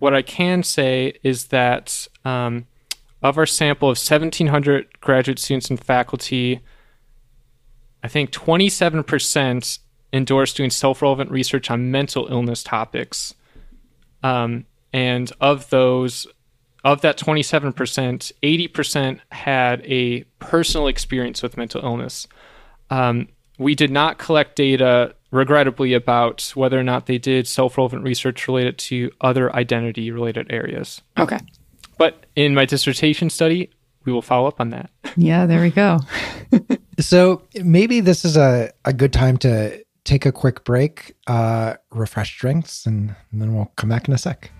What I can say is that um, of our sample of 1,700 graduate students and faculty, I think 27% endorsed doing self relevant research on mental illness topics. Um, and of those, of that 27%, 80% had a personal experience with mental illness. Um, we did not collect data, regrettably, about whether or not they did self relevant research related to other identity related areas. Okay. But in my dissertation study, we will follow up on that. Yeah, there we go. so maybe this is a, a good time to take a quick break, uh, refresh drinks, and, and then we'll come back in a sec.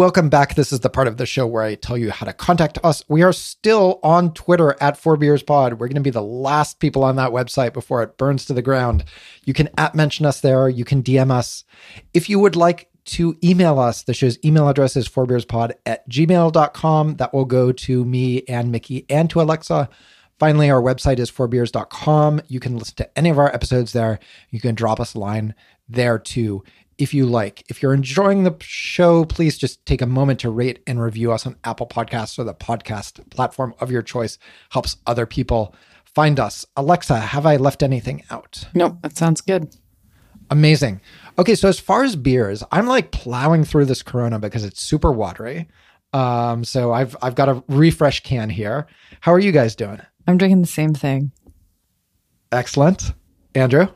Welcome back. This is the part of the show where I tell you how to contact us. We are still on Twitter at Four Beers Pod. We're going to be the last people on that website before it burns to the ground. You can at mention us there. You can DM us. If you would like to email us, the show's email address is fourbeerspod at gmail.com. That will go to me and Mickey and to Alexa. Finally, our website is fourbeers.com. You can listen to any of our episodes there. You can drop us a line there too if you like. If you're enjoying the show, please just take a moment to rate and review us on Apple Podcasts or the podcast platform of your choice. Helps other people find us. Alexa, have I left anything out? Nope, that sounds good. Amazing. Okay, so as far as beers, I'm like plowing through this Corona because it's super watery. Um, so I've I've got a refresh can here. How are you guys doing? I'm drinking the same thing. Excellent. Andrew?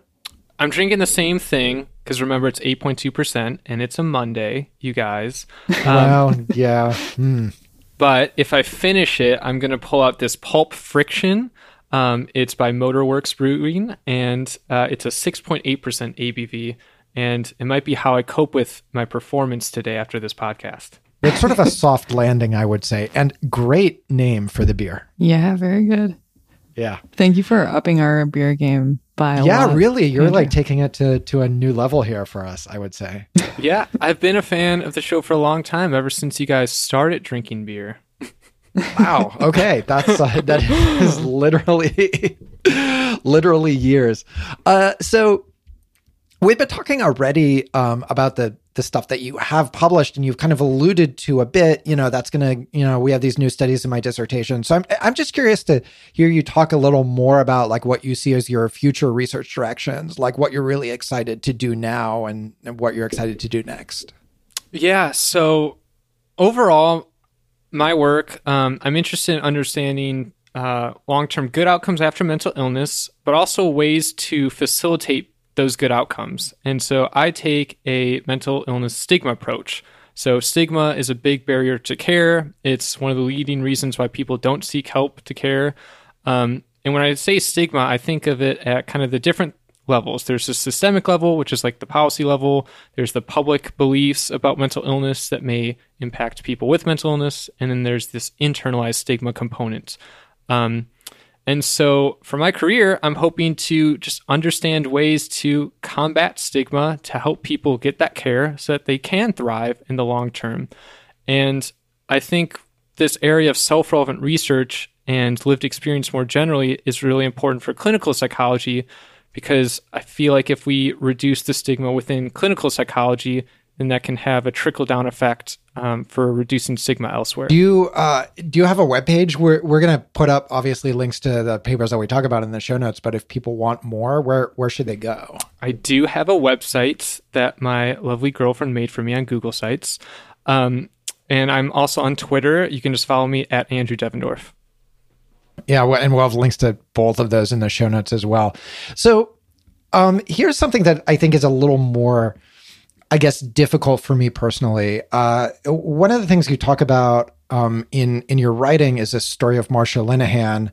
I'm drinking the same thing because remember it's 8.2% and it's a Monday, you guys. Um, well, yeah. Hmm. But if I finish it, I'm going to pull out this Pulp Friction. Um, it's by Motorworks Brewing and uh, it's a 6.8% ABV. And it might be how I cope with my performance today after this podcast. It's sort of a soft landing, I would say, and great name for the beer. Yeah, very good. Yeah. Thank you for upping our beer game by yeah, lot. really. You're like taking it to to a new level here for us, I would say. yeah, I've been a fan of the show for a long time, ever since you guys started drinking beer. wow. Okay, that's uh, that is literally literally years. Uh, so we've been talking already um, about the the stuff that you have published and you've kind of alluded to a bit you know that's going to you know we have these new studies in my dissertation. So i'm i'm just curious to hear you talk a little more about like what you see as your future research directions like what you're really excited to do now and, and what you're excited to do next. Yeah so overall my work um, i'm interested in understanding uh, long-term good outcomes after mental illness but also ways to facilitate those good outcomes. And so I take a mental illness stigma approach. So, stigma is a big barrier to care. It's one of the leading reasons why people don't seek help to care. Um, and when I say stigma, I think of it at kind of the different levels. There's the systemic level, which is like the policy level. There's the public beliefs about mental illness that may impact people with mental illness. And then there's this internalized stigma component. Um, and so for my career, I'm hoping to just understand ways to combat stigma to help people get that care so that they can thrive in the long term. And I think this area of self relevant research and lived experience more generally is really important for clinical psychology because I feel like if we reduce the stigma within clinical psychology, then that can have a trickle down effect um, for reducing stigma elsewhere. Do you uh, do you have a web page? We're we're gonna put up obviously links to the papers that we talk about in the show notes. But if people want more, where where should they go? I do have a website that my lovely girlfriend made for me on Google Sites, um, and I'm also on Twitter. You can just follow me at Andrew Devendorf. Yeah, and we'll have links to both of those in the show notes as well. So um, here's something that I think is a little more I guess difficult for me personally. Uh, one of the things you talk about um, in in your writing is a story of Marsha Linehan,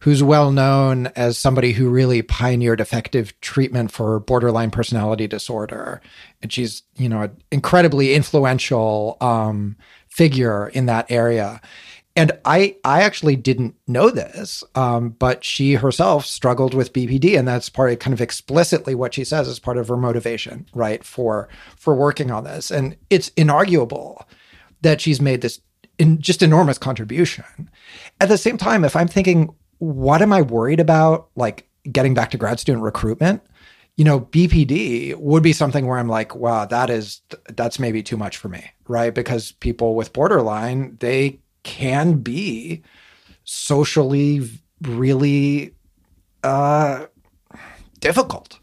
who's well known as somebody who really pioneered effective treatment for borderline personality disorder, and she's you know an incredibly influential um, figure in that area and I I actually didn't know this, um, but she herself struggled with BPD, and that's part of kind of explicitly what she says as part of her motivation, right, for for working on this. And it's inarguable that she's made this in just enormous contribution. At the same time, if I'm thinking, what am I worried about, like getting back to grad student recruitment? You know, BPD would be something where I'm like, wow, that is that's maybe too much for me, right? Because people with borderline, they can be socially really uh, difficult.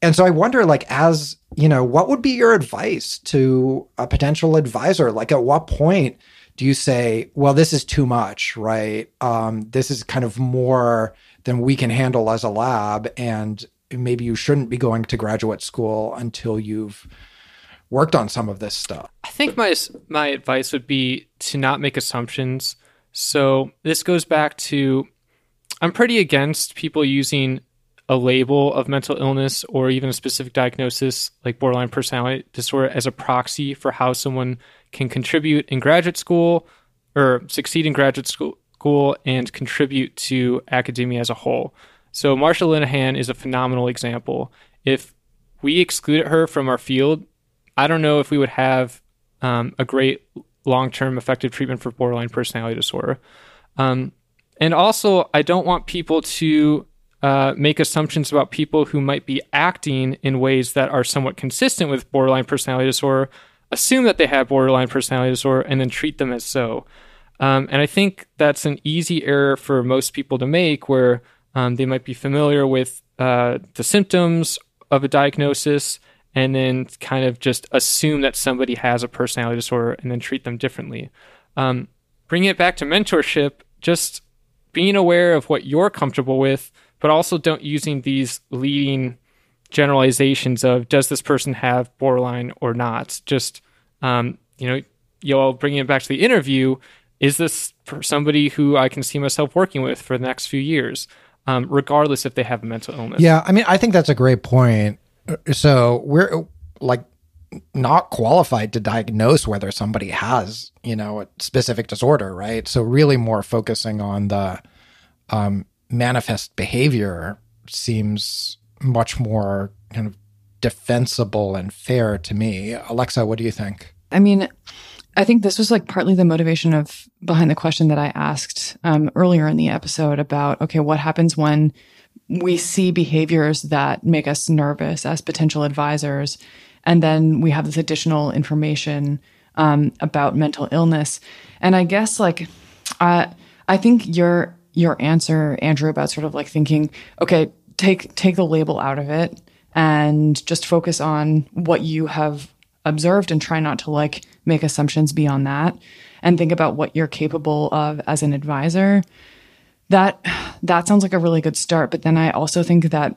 And so I wonder, like, as you know, what would be your advice to a potential advisor? Like, at what point do you say, well, this is too much, right? Um, this is kind of more than we can handle as a lab. And maybe you shouldn't be going to graduate school until you've worked on some of this stuff. I think my my advice would be to not make assumptions. So this goes back to I'm pretty against people using a label of mental illness or even a specific diagnosis like borderline personality disorder as a proxy for how someone can contribute in graduate school or succeed in graduate school, school and contribute to academia as a whole. So Marsha Linehan is a phenomenal example. If we excluded her from our field, I don't know if we would have um, a great long-term effective treatment for borderline personality disorder. Um, and also, I don't want people to uh, make assumptions about people who might be acting in ways that are somewhat consistent with borderline personality disorder, assume that they have borderline personality disorder, and then treat them as so. Um, and I think that's an easy error for most people to make where um, they might be familiar with uh, the symptoms of a diagnosis and then kind of just assume that somebody has a personality disorder and then treat them differently. Um, bringing it back to mentorship, just being aware of what you're comfortable with, but also don't using these leading generalizations of does this person have borderline or not. Just um, you know, y'all bringing it back to the interview. Is this for somebody who I can see myself working with for the next few years, um, regardless if they have a mental illness? Yeah, I mean, I think that's a great point. So we're like not qualified to diagnose whether somebody has, you know, a specific disorder, right? So really more focusing on the um, manifest behavior seems much more kind of defensible and fair to me. Alexa, what do you think? I mean, I think this was like partly the motivation of behind the question that I asked um, earlier in the episode about okay, what happens when we see behaviors that make us nervous as potential advisors, and then we have this additional information um, about mental illness, and I guess like uh, I think your your answer, Andrew, about sort of like thinking, okay, take take the label out of it and just focus on what you have observed and try not to like make assumptions beyond that and think about what you're capable of as an advisor that that sounds like a really good start but then i also think that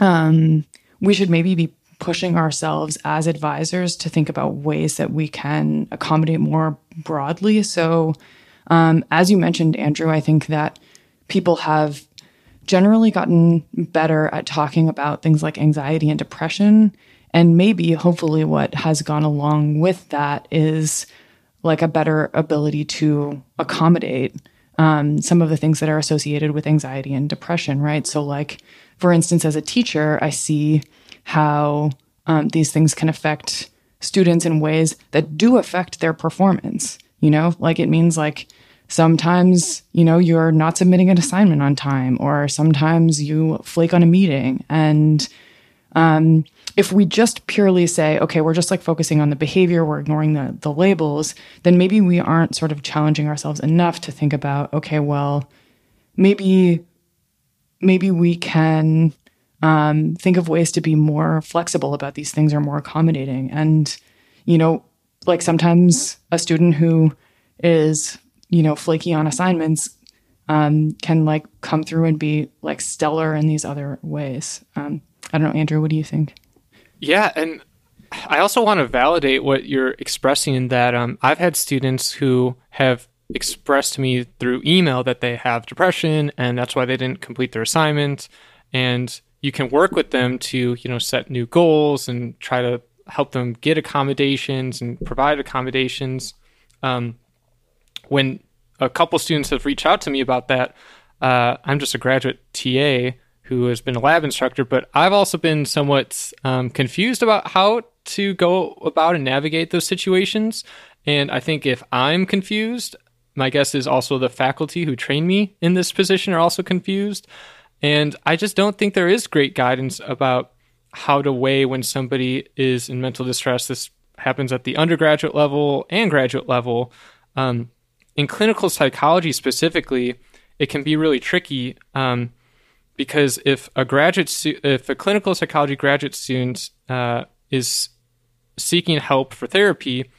um, we should maybe be pushing ourselves as advisors to think about ways that we can accommodate more broadly. So um, as you mentioned andrew i think that people have generally gotten better at talking about things like anxiety and depression. And maybe, hopefully, what has gone along with that is like a better ability to accommodate um, some of the things that are associated with anxiety and depression, right? So, like, for instance, as a teacher, I see how um, these things can affect students in ways that do affect their performance. You know, like it means like sometimes, you know, you're not submitting an assignment on time, or sometimes you flake on a meeting. And um, if we just purely say, okay, we're just like focusing on the behavior, we're ignoring the the labels, then maybe we aren't sort of challenging ourselves enough to think about, okay, well, maybe maybe we can um, think of ways to be more flexible about these things or more accommodating. And you know, like sometimes a student who is you know flaky on assignments um, can like come through and be like stellar in these other ways. Um, I don't know, Andrew. What do you think? Yeah, and I also want to validate what you're expressing in that um, I've had students who have expressed to me through email that they have depression and that's why they didn't complete their assignment. And you can work with them to, you know, set new goals and try to help them get accommodations and provide accommodations. Um, when a couple students have reached out to me about that, uh, I'm just a graduate TA who has been a lab instructor, but I've also been somewhat um, confused about how to go about and navigate those situations. And I think if I'm confused, my guess is also the faculty who train me in this position are also confused. And I just don't think there is great guidance about how to weigh when somebody is in mental distress. This happens at the undergraduate level and graduate level. Um, in clinical psychology specifically, it can be really tricky. Um, because if a graduate stu- if a clinical psychology graduate student uh, is seeking help for therapy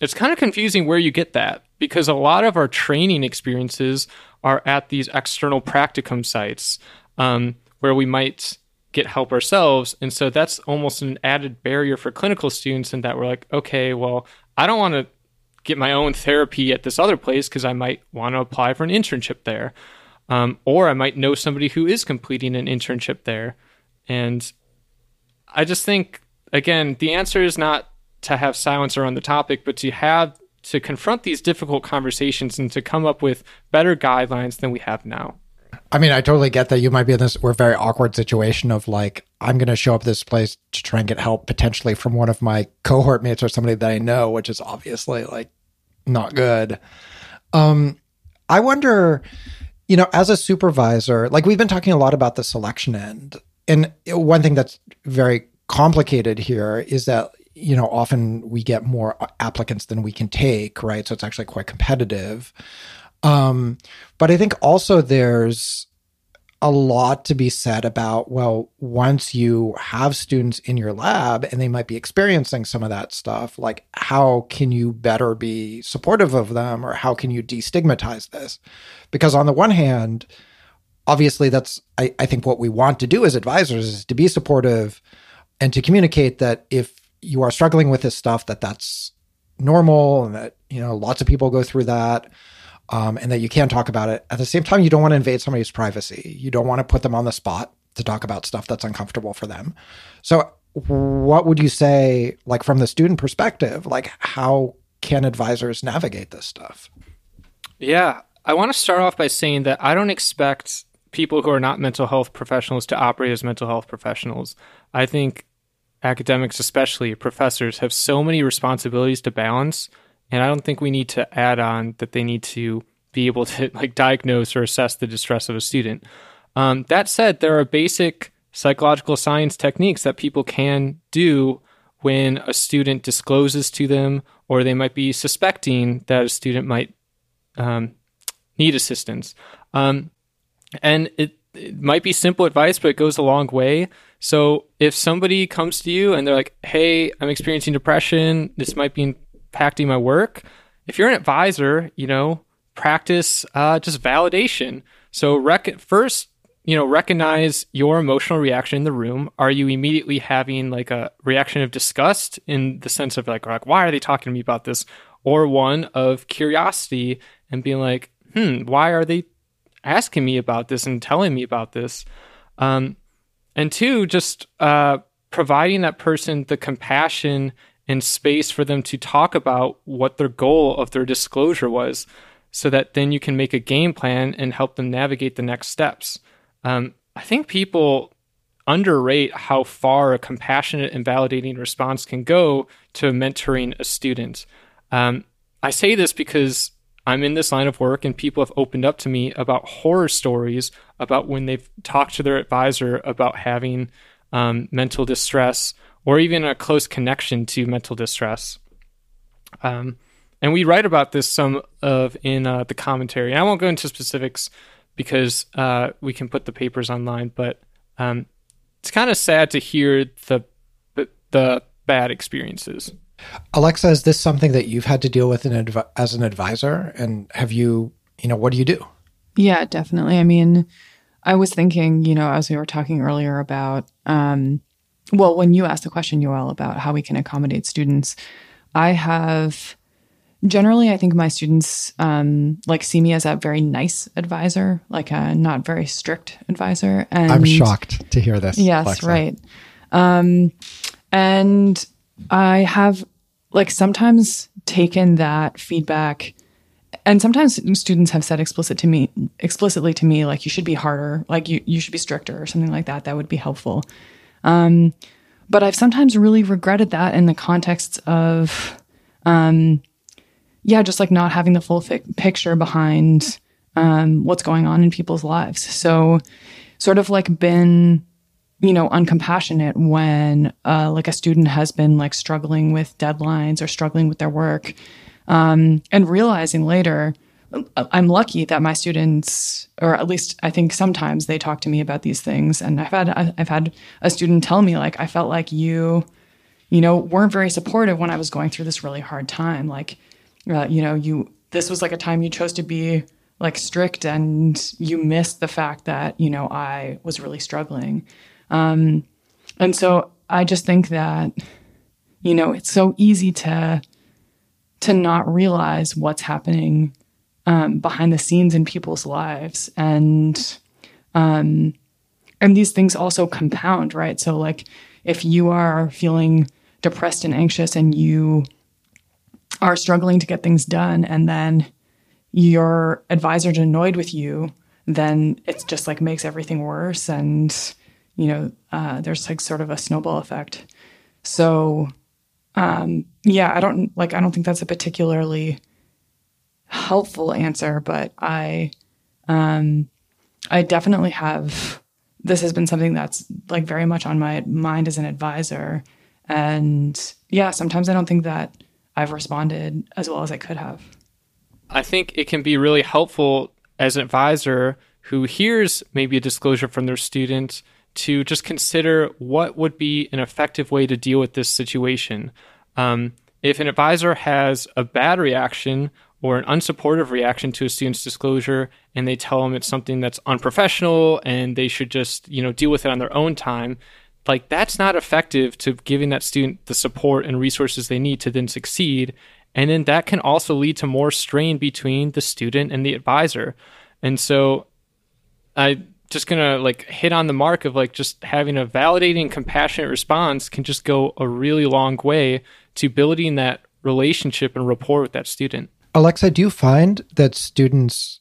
it's kind of confusing where you get that because a lot of our training experiences are at these external practicum sites um, where we might get help ourselves. And so that's almost an added barrier for clinical students in that we're like okay well i don't want to get my own therapy at this other place because i might want to apply for an internship there Um, or I might know somebody who is completing an internship there. And I just think, again, the answer is not to have silence around the topic, but to have to confront these difficult conversations and to come up with better guidelines than we have now. I mean, I totally get that you might be in this we're very awkward situation of like, I'm going to show up this place to try and get help potentially from one of my cohort mates or somebody that I know, which is obviously like not good. Um, I wonder, you know, as a supervisor, like we've been talking a lot about the selection end. And one thing that's very complicated here is that, you know, often we get more applicants than we can take, right? So it's actually quite competitive. Um, but I think also there's a lot to be said about well once you have students in your lab and they might be experiencing some of that stuff like how can you better be supportive of them or how can you destigmatize this? Because on the one hand obviously that's I, I think what we want to do as advisors is to be supportive and to communicate that if you are struggling with this stuff that that's normal and that you know lots of people go through that um, and that you can talk about it. At the same time, you don't want to invade somebody's privacy. You don't want to put them on the spot to talk about stuff that's uncomfortable for them. So, what would you say, like from the student perspective, like how can advisors navigate this stuff? Yeah, I want to start off by saying that I don't expect people who are not mental health professionals to operate as mental health professionals. I think academics, especially professors, have so many responsibilities to balance and I don't think we need to add on that they need to be able to like diagnose or assess the distress of a student. Um, that said, there are basic psychological science techniques that people can do when a student discloses to them or they might be suspecting that a student might um, need assistance. Um, and it, it might be simple advice, but it goes a long way. So if somebody comes to you and they're like, hey, I'm experiencing depression, this might be impacting my work. If you're an advisor, you know, practice uh, just validation. So rec- first, you know, recognize your emotional reaction in the room. Are you immediately having like a reaction of disgust in the sense of like, like why are they talking to me about this? Or one of curiosity and being like, hmm, why are they asking me about this and telling me about this? Um, and two, just uh, providing that person the compassion and space for them to talk about what their goal of their disclosure was so that then you can make a game plan and help them navigate the next steps. Um, I think people underrate how far a compassionate and validating response can go to mentoring a student. Um, I say this because I'm in this line of work and people have opened up to me about horror stories about when they've talked to their advisor about having um, mental distress or even a close connection to mental distress. Um, and we write about this some of in uh, the commentary. And I won't go into specifics because uh, we can put the papers online, but um, it's kind of sad to hear the the bad experiences. Alexa, is this something that you've had to deal with adv- as an advisor? And have you, you know, what do you do? Yeah, definitely. I mean, I was thinking, you know, as we were talking earlier about um, well, when you asked the question, Yoel, about how we can accommodate students, I have generally, I think my students um, like see me as a very nice advisor, like a not very strict advisor. And I'm shocked to hear this. Yes, Alexa. right. Um, and I have like sometimes taken that feedback and sometimes students have said explicit to me explicitly to me like you should be harder like you, you should be stricter or something like that that would be helpful um, but I've sometimes really regretted that in the context of, um, yeah, just like not having the full fi- picture behind um, what's going on in people's lives. So, sort of like been, you know, uncompassionate when uh, like a student has been like struggling with deadlines or struggling with their work, um, and realizing later I'm lucky that my students, or at least I think sometimes they talk to me about these things. And I've had I've had a student tell me like I felt like you, you know, weren't very supportive when I was going through this really hard time. Like, uh, you know, you this was like a time you chose to be like strict, and you missed the fact that you know I was really struggling. Um, and so I just think that, you know, it's so easy to to not realize what's happening um, behind the scenes in people's lives. And um, and these things also compound right? So like if you are feeling depressed and anxious and you are struggling to get things done and then your advisor's annoyed with you then it just like makes everything worse and you know uh, there's like sort of a snowball effect. So um, yeah i don't like i don't think that's a particularly helpful answer but i um, i definitely have this has been something that's like very much on my mind as an advisor and yeah sometimes i don't think that i've responded as well as i could have I think it can be really helpful as an advisor who hears maybe a disclosure from their student to just consider what would be an effective way to deal with this situation. Um, if an advisor has a bad reaction or an unsupportive reaction to a student's disclosure and they tell them it's something that's unprofessional and they should just you know deal with it on their own time like that's not effective to giving that student the support and resources they need to then succeed and then that can also lead to more strain between the student and the advisor and so I just gonna like hit on the mark of like just having a validating, compassionate response can just go a really long way to building that relationship and rapport with that student. Alexa, do you find that students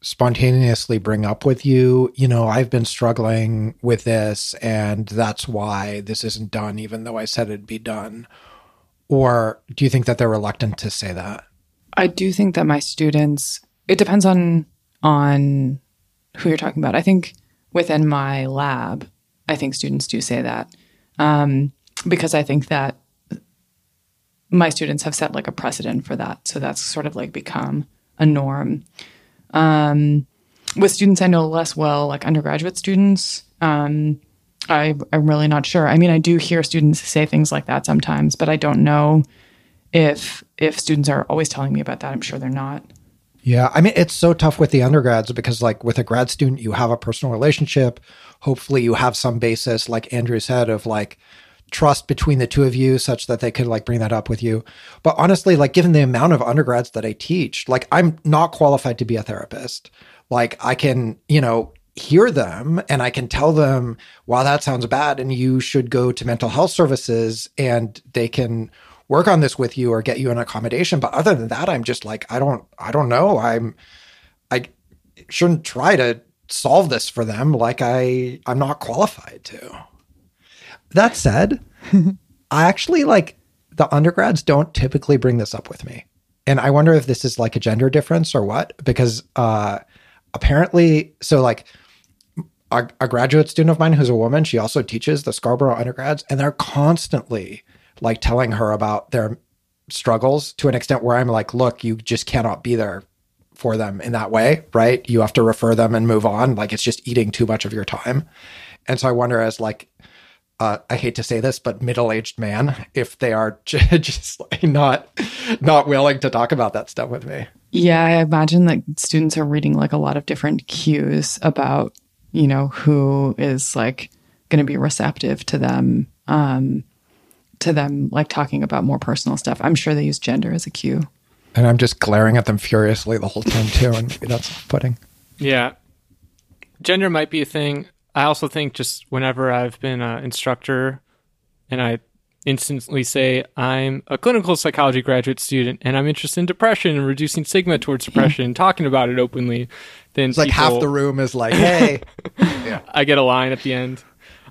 spontaneously bring up with you, you know, I've been struggling with this and that's why this isn't done, even though I said it'd be done? Or do you think that they're reluctant to say that? I do think that my students, it depends on on who you're talking about. I think within my lab, I think students do say that um, because I think that my students have set like a precedent for that. So that's sort of like become a norm. Um, with students I know less well, like undergraduate students, um, I, I'm really not sure. I mean, I do hear students say things like that sometimes, but I don't know if if students are always telling me about that. I'm sure they're not. Yeah, I mean it's so tough with the undergrads because like with a grad student you have a personal relationship. Hopefully you have some basis like Andrew said of like trust between the two of you such that they could like bring that up with you. But honestly, like given the amount of undergrads that I teach, like I'm not qualified to be a therapist. Like I can, you know, hear them and I can tell them, wow, that sounds bad and you should go to mental health services and they can work on this with you or get you an accommodation. But other than that, I'm just like, I don't, I don't know. I'm, I shouldn't try to solve this for them. Like I, I'm not qualified to. That said, I actually like the undergrads don't typically bring this up with me. And I wonder if this is like a gender difference or what, because uh, apparently, so like a, a graduate student of mine who's a woman, she also teaches the Scarborough undergrads, and they're constantly like telling her about their struggles to an extent where I'm like, look, you just cannot be there for them in that way, right? You have to refer them and move on. Like it's just eating too much of your time. And so I wonder as like, uh, I hate to say this, but middle-aged man, if they are just like not not willing to talk about that stuff with me. Yeah, I imagine that students are reading like a lot of different cues about, you know, who is like going to be receptive to them um, to them like talking about more personal stuff. I'm sure they use gender as a cue. And I'm just glaring at them furiously the whole time too, and maybe that's off-putting. Yeah. Gender might be a thing. I also think just whenever I've been an instructor and I instantly say I'm a clinical psychology graduate student and I'm interested in depression and reducing stigma towards depression and talking about it openly, then It's like half the room is like, hey. yeah. I get a line at the end.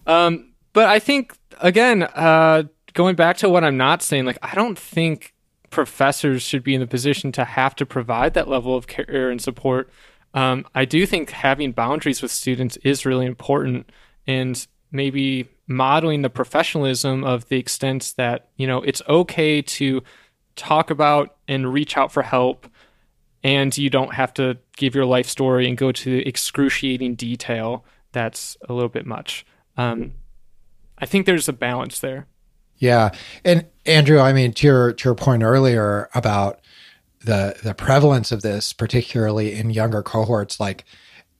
Um, but I think again, uh, going back to what I'm not saying, like I don't think professors should be in the position to have to provide that level of care and support. Um, I do think having boundaries with students is really important, and maybe modeling the professionalism of the extent that you know it's okay to talk about and reach out for help and you don't have to give your life story and go to excruciating detail. That's a little bit much. Um, i think there's a balance there. Yeah. And Andrew, I mean, to your to your point earlier about the the prevalence of this, particularly in younger cohorts, like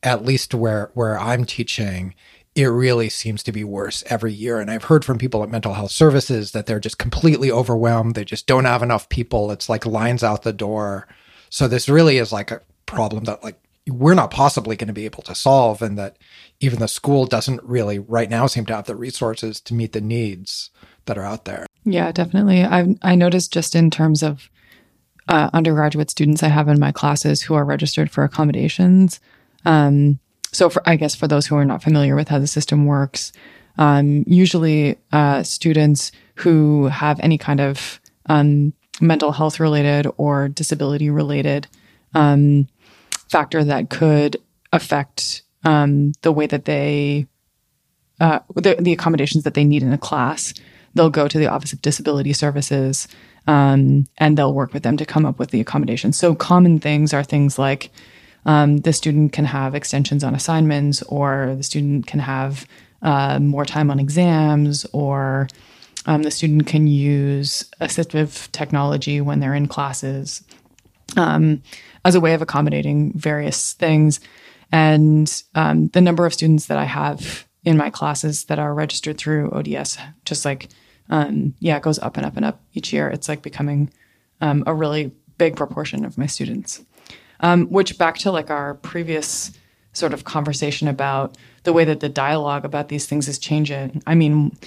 at least where where I'm teaching, it really seems to be worse every year. And I've heard from people at mental health services that they're just completely overwhelmed. They just don't have enough people. It's like lines out the door. So this really is like a problem that like we're not possibly going to be able to solve and that even the school doesn't really right now seem to have the resources to meet the needs that are out there. Yeah, definitely. I I noticed just in terms of uh, undergraduate students I have in my classes who are registered for accommodations. Um, so, for I guess for those who are not familiar with how the system works, um, usually uh, students who have any kind of um, mental health related or disability related um, factor that could affect um, the way that they uh, the, the, accommodations that they need in a class. They'll go to the Office of Disability Services um, and they'll work with them to come up with the accommodations. So, common things are things like um, the student can have extensions on assignments, or the student can have uh, more time on exams, or um, the student can use assistive technology when they're in classes um, as a way of accommodating various things. And um, the number of students that I have in my classes that are registered through ODS, just like, um, yeah, it goes up and up and up each year. It's like becoming um, a really big proportion of my students. Um, which back to like our previous sort of conversation about the way that the dialogue about these things is changing. I mean,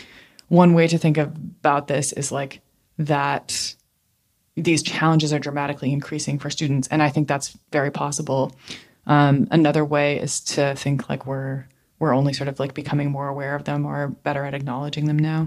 one way to think about this is like that these challenges are dramatically increasing for students, and I think that's very possible. Um, another way is to think like we're we're only sort of like becoming more aware of them or better at acknowledging them now.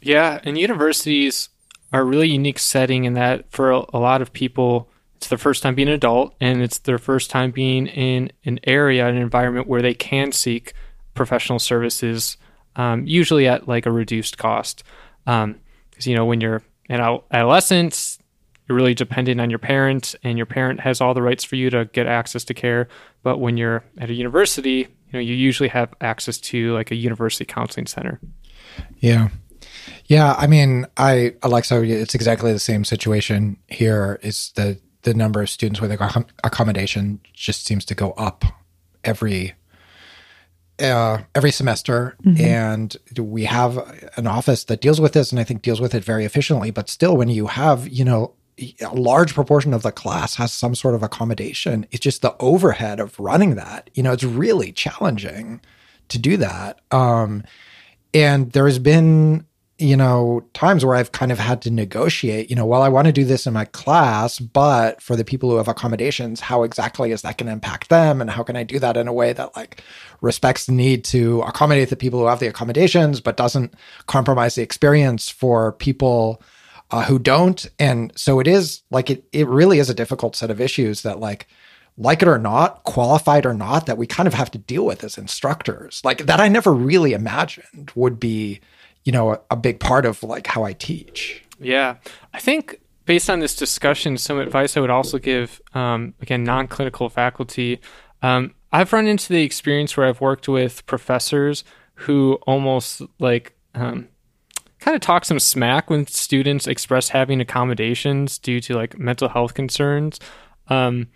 Yeah, and universities are a really unique setting in that for a, lot of people, it's their first time being an adult and it's their first time being in an area, an environment where they can seek professional services, um, usually at like a reduced cost. Because, um, you know, when you're an adolescent, you're really dependent on your parent, and your parent has all the rights for you to get access to care. But when you're at a university, you know, you usually have access to like a university counseling center. Yeah. Yeah, I mean, I Alexa, it's exactly the same situation here. Is the the number of students with accommodation just seems to go up every uh, every semester, mm-hmm. and we have an office that deals with this, and I think deals with it very efficiently. But still, when you have you know a large proportion of the class has some sort of accommodation. It's just the overhead of running that. You know, it's really challenging to do that. Um, and there has been, you know, times where I've kind of had to negotiate, you know, well, I want to do this in my class, but for the people who have accommodations, how exactly is that going to impact them? And how can I do that in a way that like respects the need to accommodate the people who have the accommodations, but doesn't compromise the experience for people uh, who don't. And so it is like it it really is a difficult set of issues that like like it or not, qualified or not, that we kind of have to deal with as instructors. Like that I never really imagined would be, you know, a, a big part of like how I teach. Yeah. I think based on this discussion, some advice I would also give, um, again, non clinical faculty. Um, I've run into the experience where I've worked with professors who almost like um, kind of talk some smack when students express having accommodations due to like mental health concerns. Um,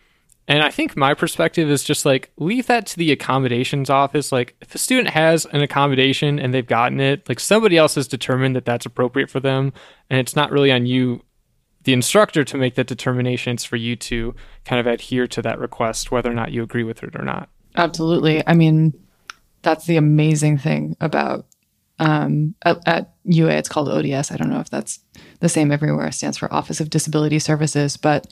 and I think my perspective is just like leave that to the accommodations office. Like if a student has an accommodation and they've gotten it, like somebody else has determined that that's appropriate for them, and it's not really on you, the instructor, to make that determination. It's for you to kind of adhere to that request, whether or not you agree with it or not. Absolutely. I mean, that's the amazing thing about um, at, at, UA, it's called ODS. I don't know if that's the same everywhere. It stands for Office of Disability Services, but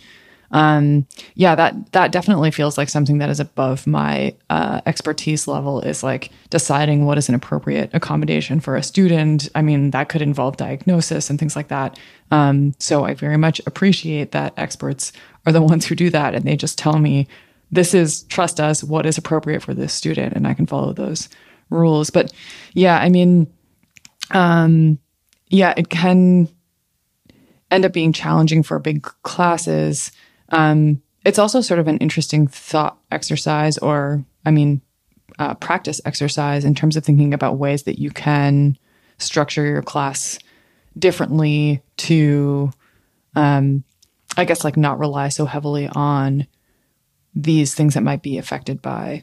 um, yeah, that that definitely feels like something that is above my uh, expertise level. Is like deciding what is an appropriate accommodation for a student. I mean, that could involve diagnosis and things like that. Um, so I very much appreciate that experts are the ones who do that, and they just tell me this is trust us what is appropriate for this student, and I can follow those rules. But yeah, I mean, um, yeah, it can end up being challenging for big classes. Um, it's also sort of an interesting thought exercise, or I mean, uh, practice exercise in terms of thinking about ways that you can structure your class differently to, um, I guess, like not rely so heavily on these things that might be affected by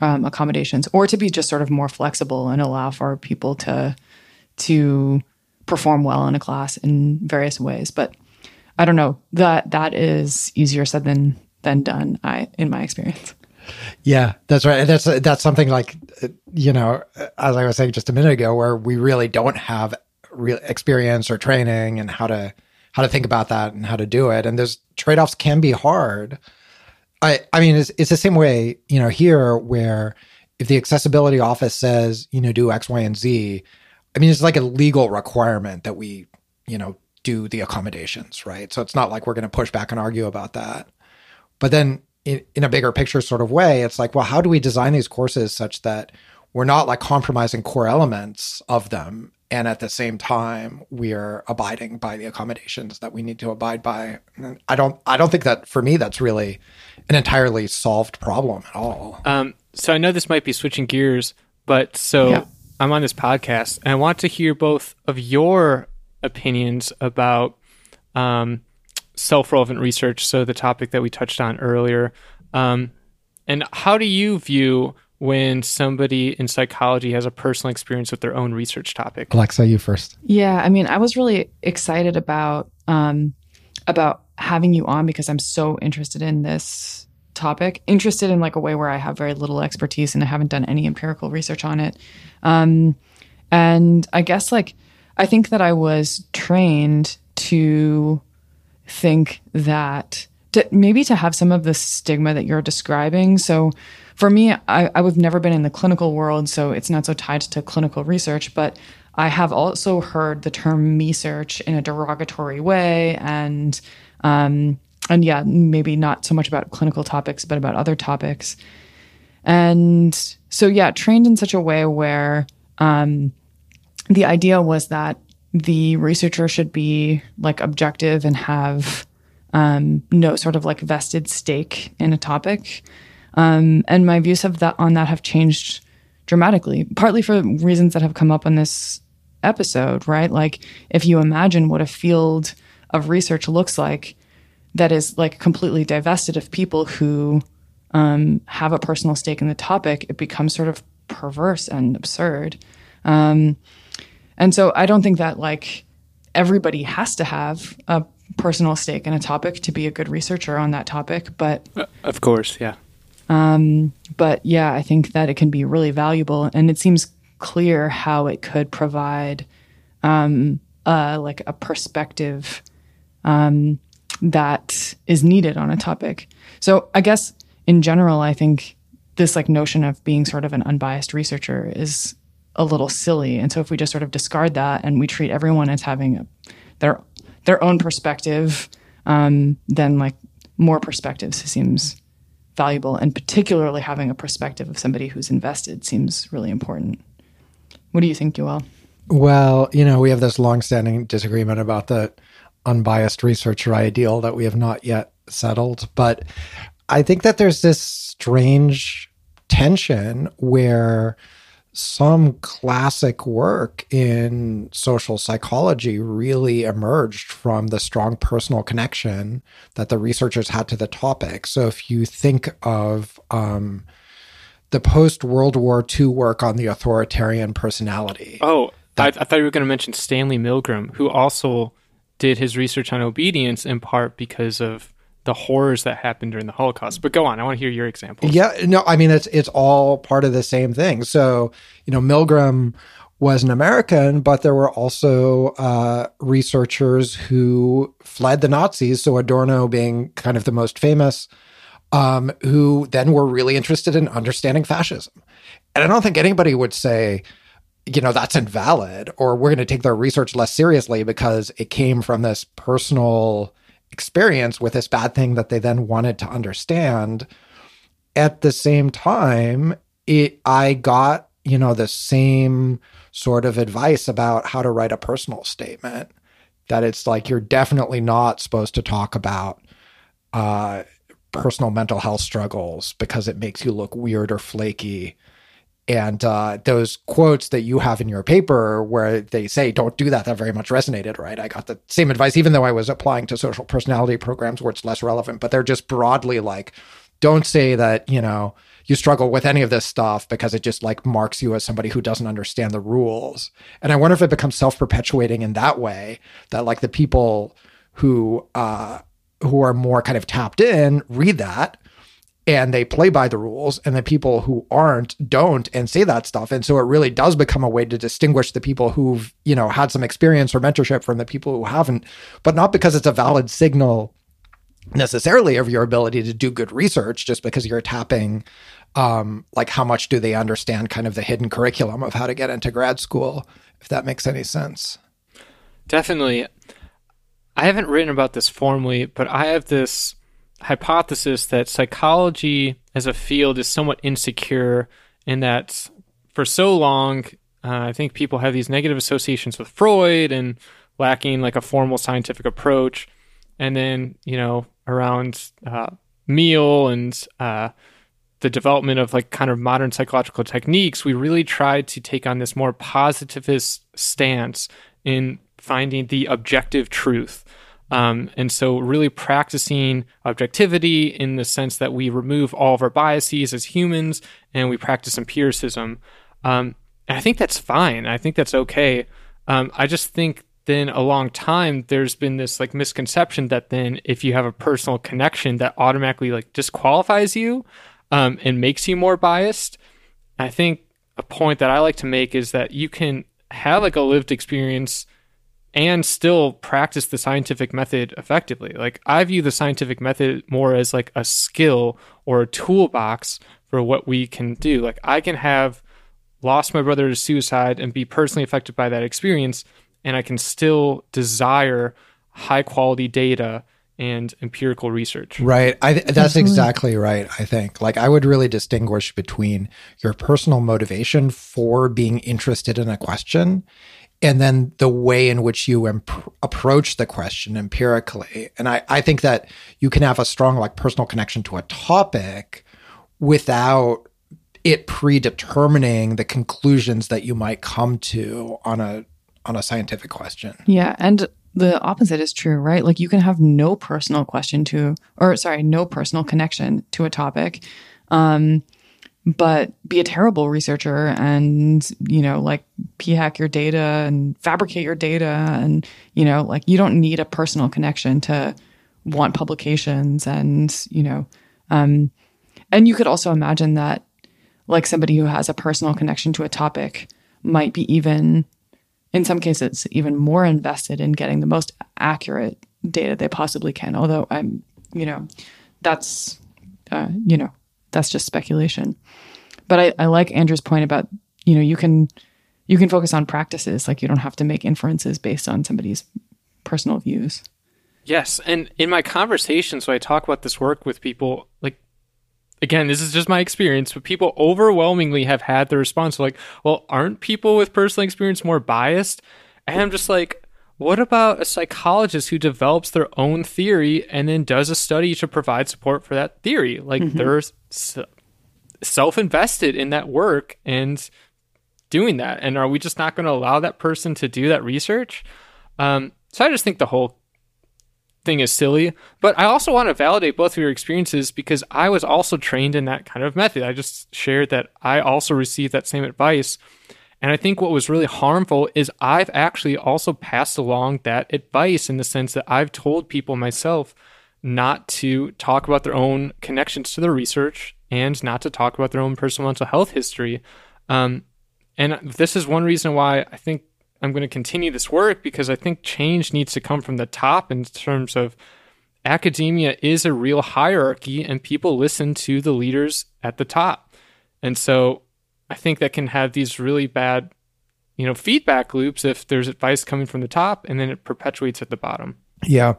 um, accommodations, or to be just sort of more flexible and allow for people to to perform well in a class in various ways. But I don't know that that is easier said than than done. I in my experience. Yeah, that's right. And that's that's something like you know, as I was saying just a minute ago, where we really don't have real experience or training and how to how to think about that and how to do it. And those trade offs can be hard. I I mean, it's it's the same way you know here where if the accessibility office says you know do X, Y, and Z, I mean it's like a legal requirement that we you know do the accommodations, right? So it's not like we're going to push back and argue about that. But then in, in a bigger picture sort of way, it's like, well, how do we design these courses such that we're not like compromising core elements of them and at the same time we're abiding by the accommodations that we need to abide by i don't i don't think that for me that's really an entirely solved problem at all um, so i know this might be switching gears but so yeah. i'm on this podcast and i want to hear both of your opinions about um, self-relevant research so the topic that we touched on earlier. Um, and how do you view when somebody in psychology has a personal experience with their own research topic? Alexa you first. Yeah i mean i was really excited about um, about having you on because i'm so interested in this topic. Interested in like a way where i have very little expertise and i haven't done any empirical research on it. Um, and i guess like I think that I was trained to think that to, maybe to have some of the stigma that you're describing. So for me, I, I've never been in the clinical world, so it's not so tied to clinical research, but I have also heard the term me search in a derogatory way and um, and yeah, maybe not so much about clinical topics, but about other topics. And so yeah, trained in such a way where um, the idea was that the researcher should be like objective and have um, no sort of like vested stake in a topic. Um, and my views of that on that have changed dramatically, partly for reasons that have come up on this episode, right? Like if you imagine what a field of research looks like that is like completely divested of people who um, have a personal stake in the topic, it becomes sort of perverse and absurd. Um, and so I don't think that like everybody has to have a personal stake in a topic to be a good researcher on that topic, but uh, of course, yeah. Um, but yeah, I think that it can be really valuable, and it seems clear how it could provide um, uh, like a perspective um, that is needed on a topic. So I guess in general, I think this like notion of being sort of an unbiased researcher is a little silly. And so if we just sort of discard that and we treat everyone as having a, their their own perspective, um, then like more perspectives seems valuable, and particularly having a perspective of somebody who's invested seems really important. What do you think, Yoel? Well, you know, we have this longstanding disagreement about the unbiased researcher ideal that we have not yet settled, but I think that there's this strange tension where some classic work in social psychology really emerged from the strong personal connection that the researchers had to the topic. So if you think of um, the post World War II work on the authoritarian personality. Oh, that, I, I thought you were going to mention Stanley Milgram, who also did his research on obedience in part because of the horrors that happened during the Holocaust. But go on, I want to hear your examples. Yeah, no, I mean it's it's all part of the same thing. So you know, Milgram was an American, but there were also uh, researchers who fled the Nazis. So Adorno being kind of the most famous, um, who then were really interested in understanding fascism. And I don't think anybody would say, you know, that's invalid or we're going to take their research less seriously because it came from this personal experience with this bad thing that they then wanted to understand. At the same time, it I got, you know, the same sort of advice about how to write a personal statement. That it's like you're definitely not supposed to talk about uh, personal mental health struggles because it makes you look weird or flaky and uh, those quotes that you have in your paper where they say, don't do that, that very much resonated, right? I got the same advice, even though I was applying to social personality programs where it's less relevant, but they're just broadly like, don't say that, you know, you struggle with any of this stuff because it just like marks you as somebody who doesn't understand the rules. And I wonder if it becomes self perpetuating in that way that like the people who uh, who are more kind of tapped in read that and they play by the rules and the people who aren't don't and say that stuff. And so it really does become a way to distinguish the people who've you know had some experience or mentorship from the people who haven't but not because it's a valid signal necessarily of your ability to do good research just because you're tapping um, like how much do they understand kind of the hidden curriculum of how to get into grad school if that makes any sense. Definitely. I haven't written about this formally but i have this hypothesis that psychology as a field is somewhat insecure in that for so long, uh, I think people have these negative associations with Freud and lacking like a formal scientific approach. And then, you know, around uh, Meehl and uh, the development of like kind of modern psychological techniques, we really tried to take on this more positivist stance in finding the objective truth. Um, and so, really practicing objectivity in the sense that we remove all of our biases as humans and we practice empiricism. Um, and I think that's fine. I think that's okay. Um, I just think then a long time there's been this like misconception that then if you have a personal connection that automatically like disqualifies you um, and makes you more biased. I think a point that I like to make is that you can have like a lived experience and still practice the scientific method effectively. Like I view the scientific method more as like a skill or a toolbox for what we can do. Like I can have lost my brother to suicide and be personally affected by that experience and I can still desire high quality data and empirical research. Right. I th- that's Absolutely. exactly right. I think like I would really distinguish between your personal motivation for being interested in a question and then the way in which you imp- approach the question empirically. And I, I think that you can have a strong like personal connection to a topic without it predetermining the conclusions that you might come to on a on a scientific question. Yeah, and the opposite is true, right? Like you can have no personal question to or sorry, no personal connection to a topic. Um but be a terrible researcher and you know like p hack your data and fabricate your data and you know like you don't need a personal connection to want publications and you know um and you could also imagine that like somebody who has a personal connection to a topic might be even in some cases even more invested in getting the most accurate data they possibly can although i'm you know that's uh, you know that's just speculation. But I, I like Andrew's point about, you know, you can you can focus on practices. Like you don't have to make inferences based on somebody's personal views. Yes. And in my conversations when I talk about this work with people, like again, this is just my experience, but people overwhelmingly have had the response like, well, aren't people with personal experience more biased? And I'm just like, what about a psychologist who develops their own theory and then does a study to provide support for that theory? Like mm-hmm. they're self invested in that work and doing that. And are we just not going to allow that person to do that research? Um, so I just think the whole thing is silly. But I also want to validate both of your experiences because I was also trained in that kind of method. I just shared that I also received that same advice. And I think what was really harmful is I've actually also passed along that advice in the sense that I've told people myself not to talk about their own connections to the research and not to talk about their own personal mental health history. Um, and this is one reason why I think I'm going to continue this work because I think change needs to come from the top in terms of academia is a real hierarchy and people listen to the leaders at the top. And so I think that can have these really bad, you know, feedback loops if there's advice coming from the top and then it perpetuates at the bottom. Yeah.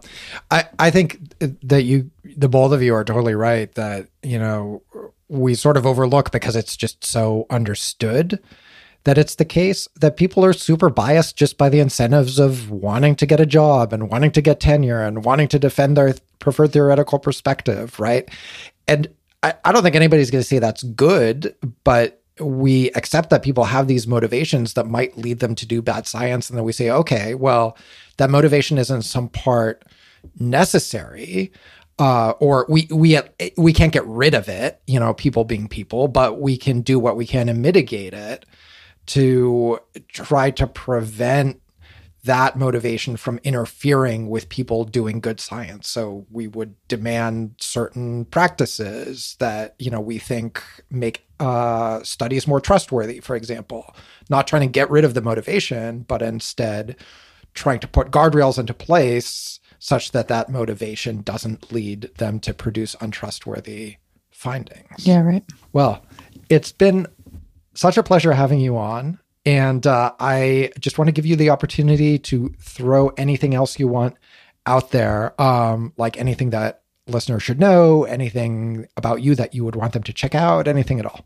I, I think that you, the both of you are totally right that, you know, we sort of overlook because it's just so understood that it's the case that people are super biased just by the incentives of wanting to get a job and wanting to get tenure and wanting to defend their preferred theoretical perspective, right? And I, I don't think anybody's going to say that's good, but we accept that people have these motivations that might lead them to do bad science and then we say okay well that motivation is in some part necessary uh, or we we we can't get rid of it you know people being people but we can do what we can and mitigate it to try to prevent that motivation from interfering with people doing good science. So we would demand certain practices that, you know, we think make uh, studies more trustworthy, for example, not trying to get rid of the motivation, but instead trying to put guardrails into place such that that motivation doesn't lead them to produce untrustworthy findings. Yeah, right. Well, it's been such a pleasure having you on. And uh, I just want to give you the opportunity to throw anything else you want out there, um, like anything that listeners should know, anything about you that you would want them to check out, anything at all.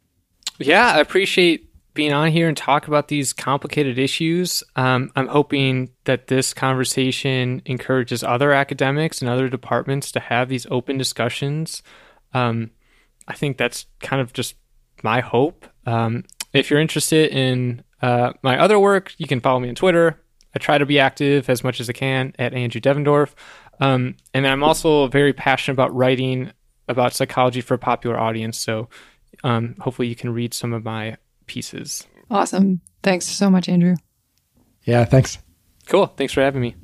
Yeah, I appreciate being on here and talk about these complicated issues. Um, I'm hoping that this conversation encourages other academics and other departments to have these open discussions. Um, I think that's kind of just my hope. Um, if you're interested in uh, my other work, you can follow me on Twitter. I try to be active as much as I can at Andrew Devendorf. Um, and I'm also very passionate about writing about psychology for a popular audience. So um, hopefully you can read some of my pieces. Awesome. Thanks so much, Andrew. Yeah, thanks. Cool. Thanks for having me.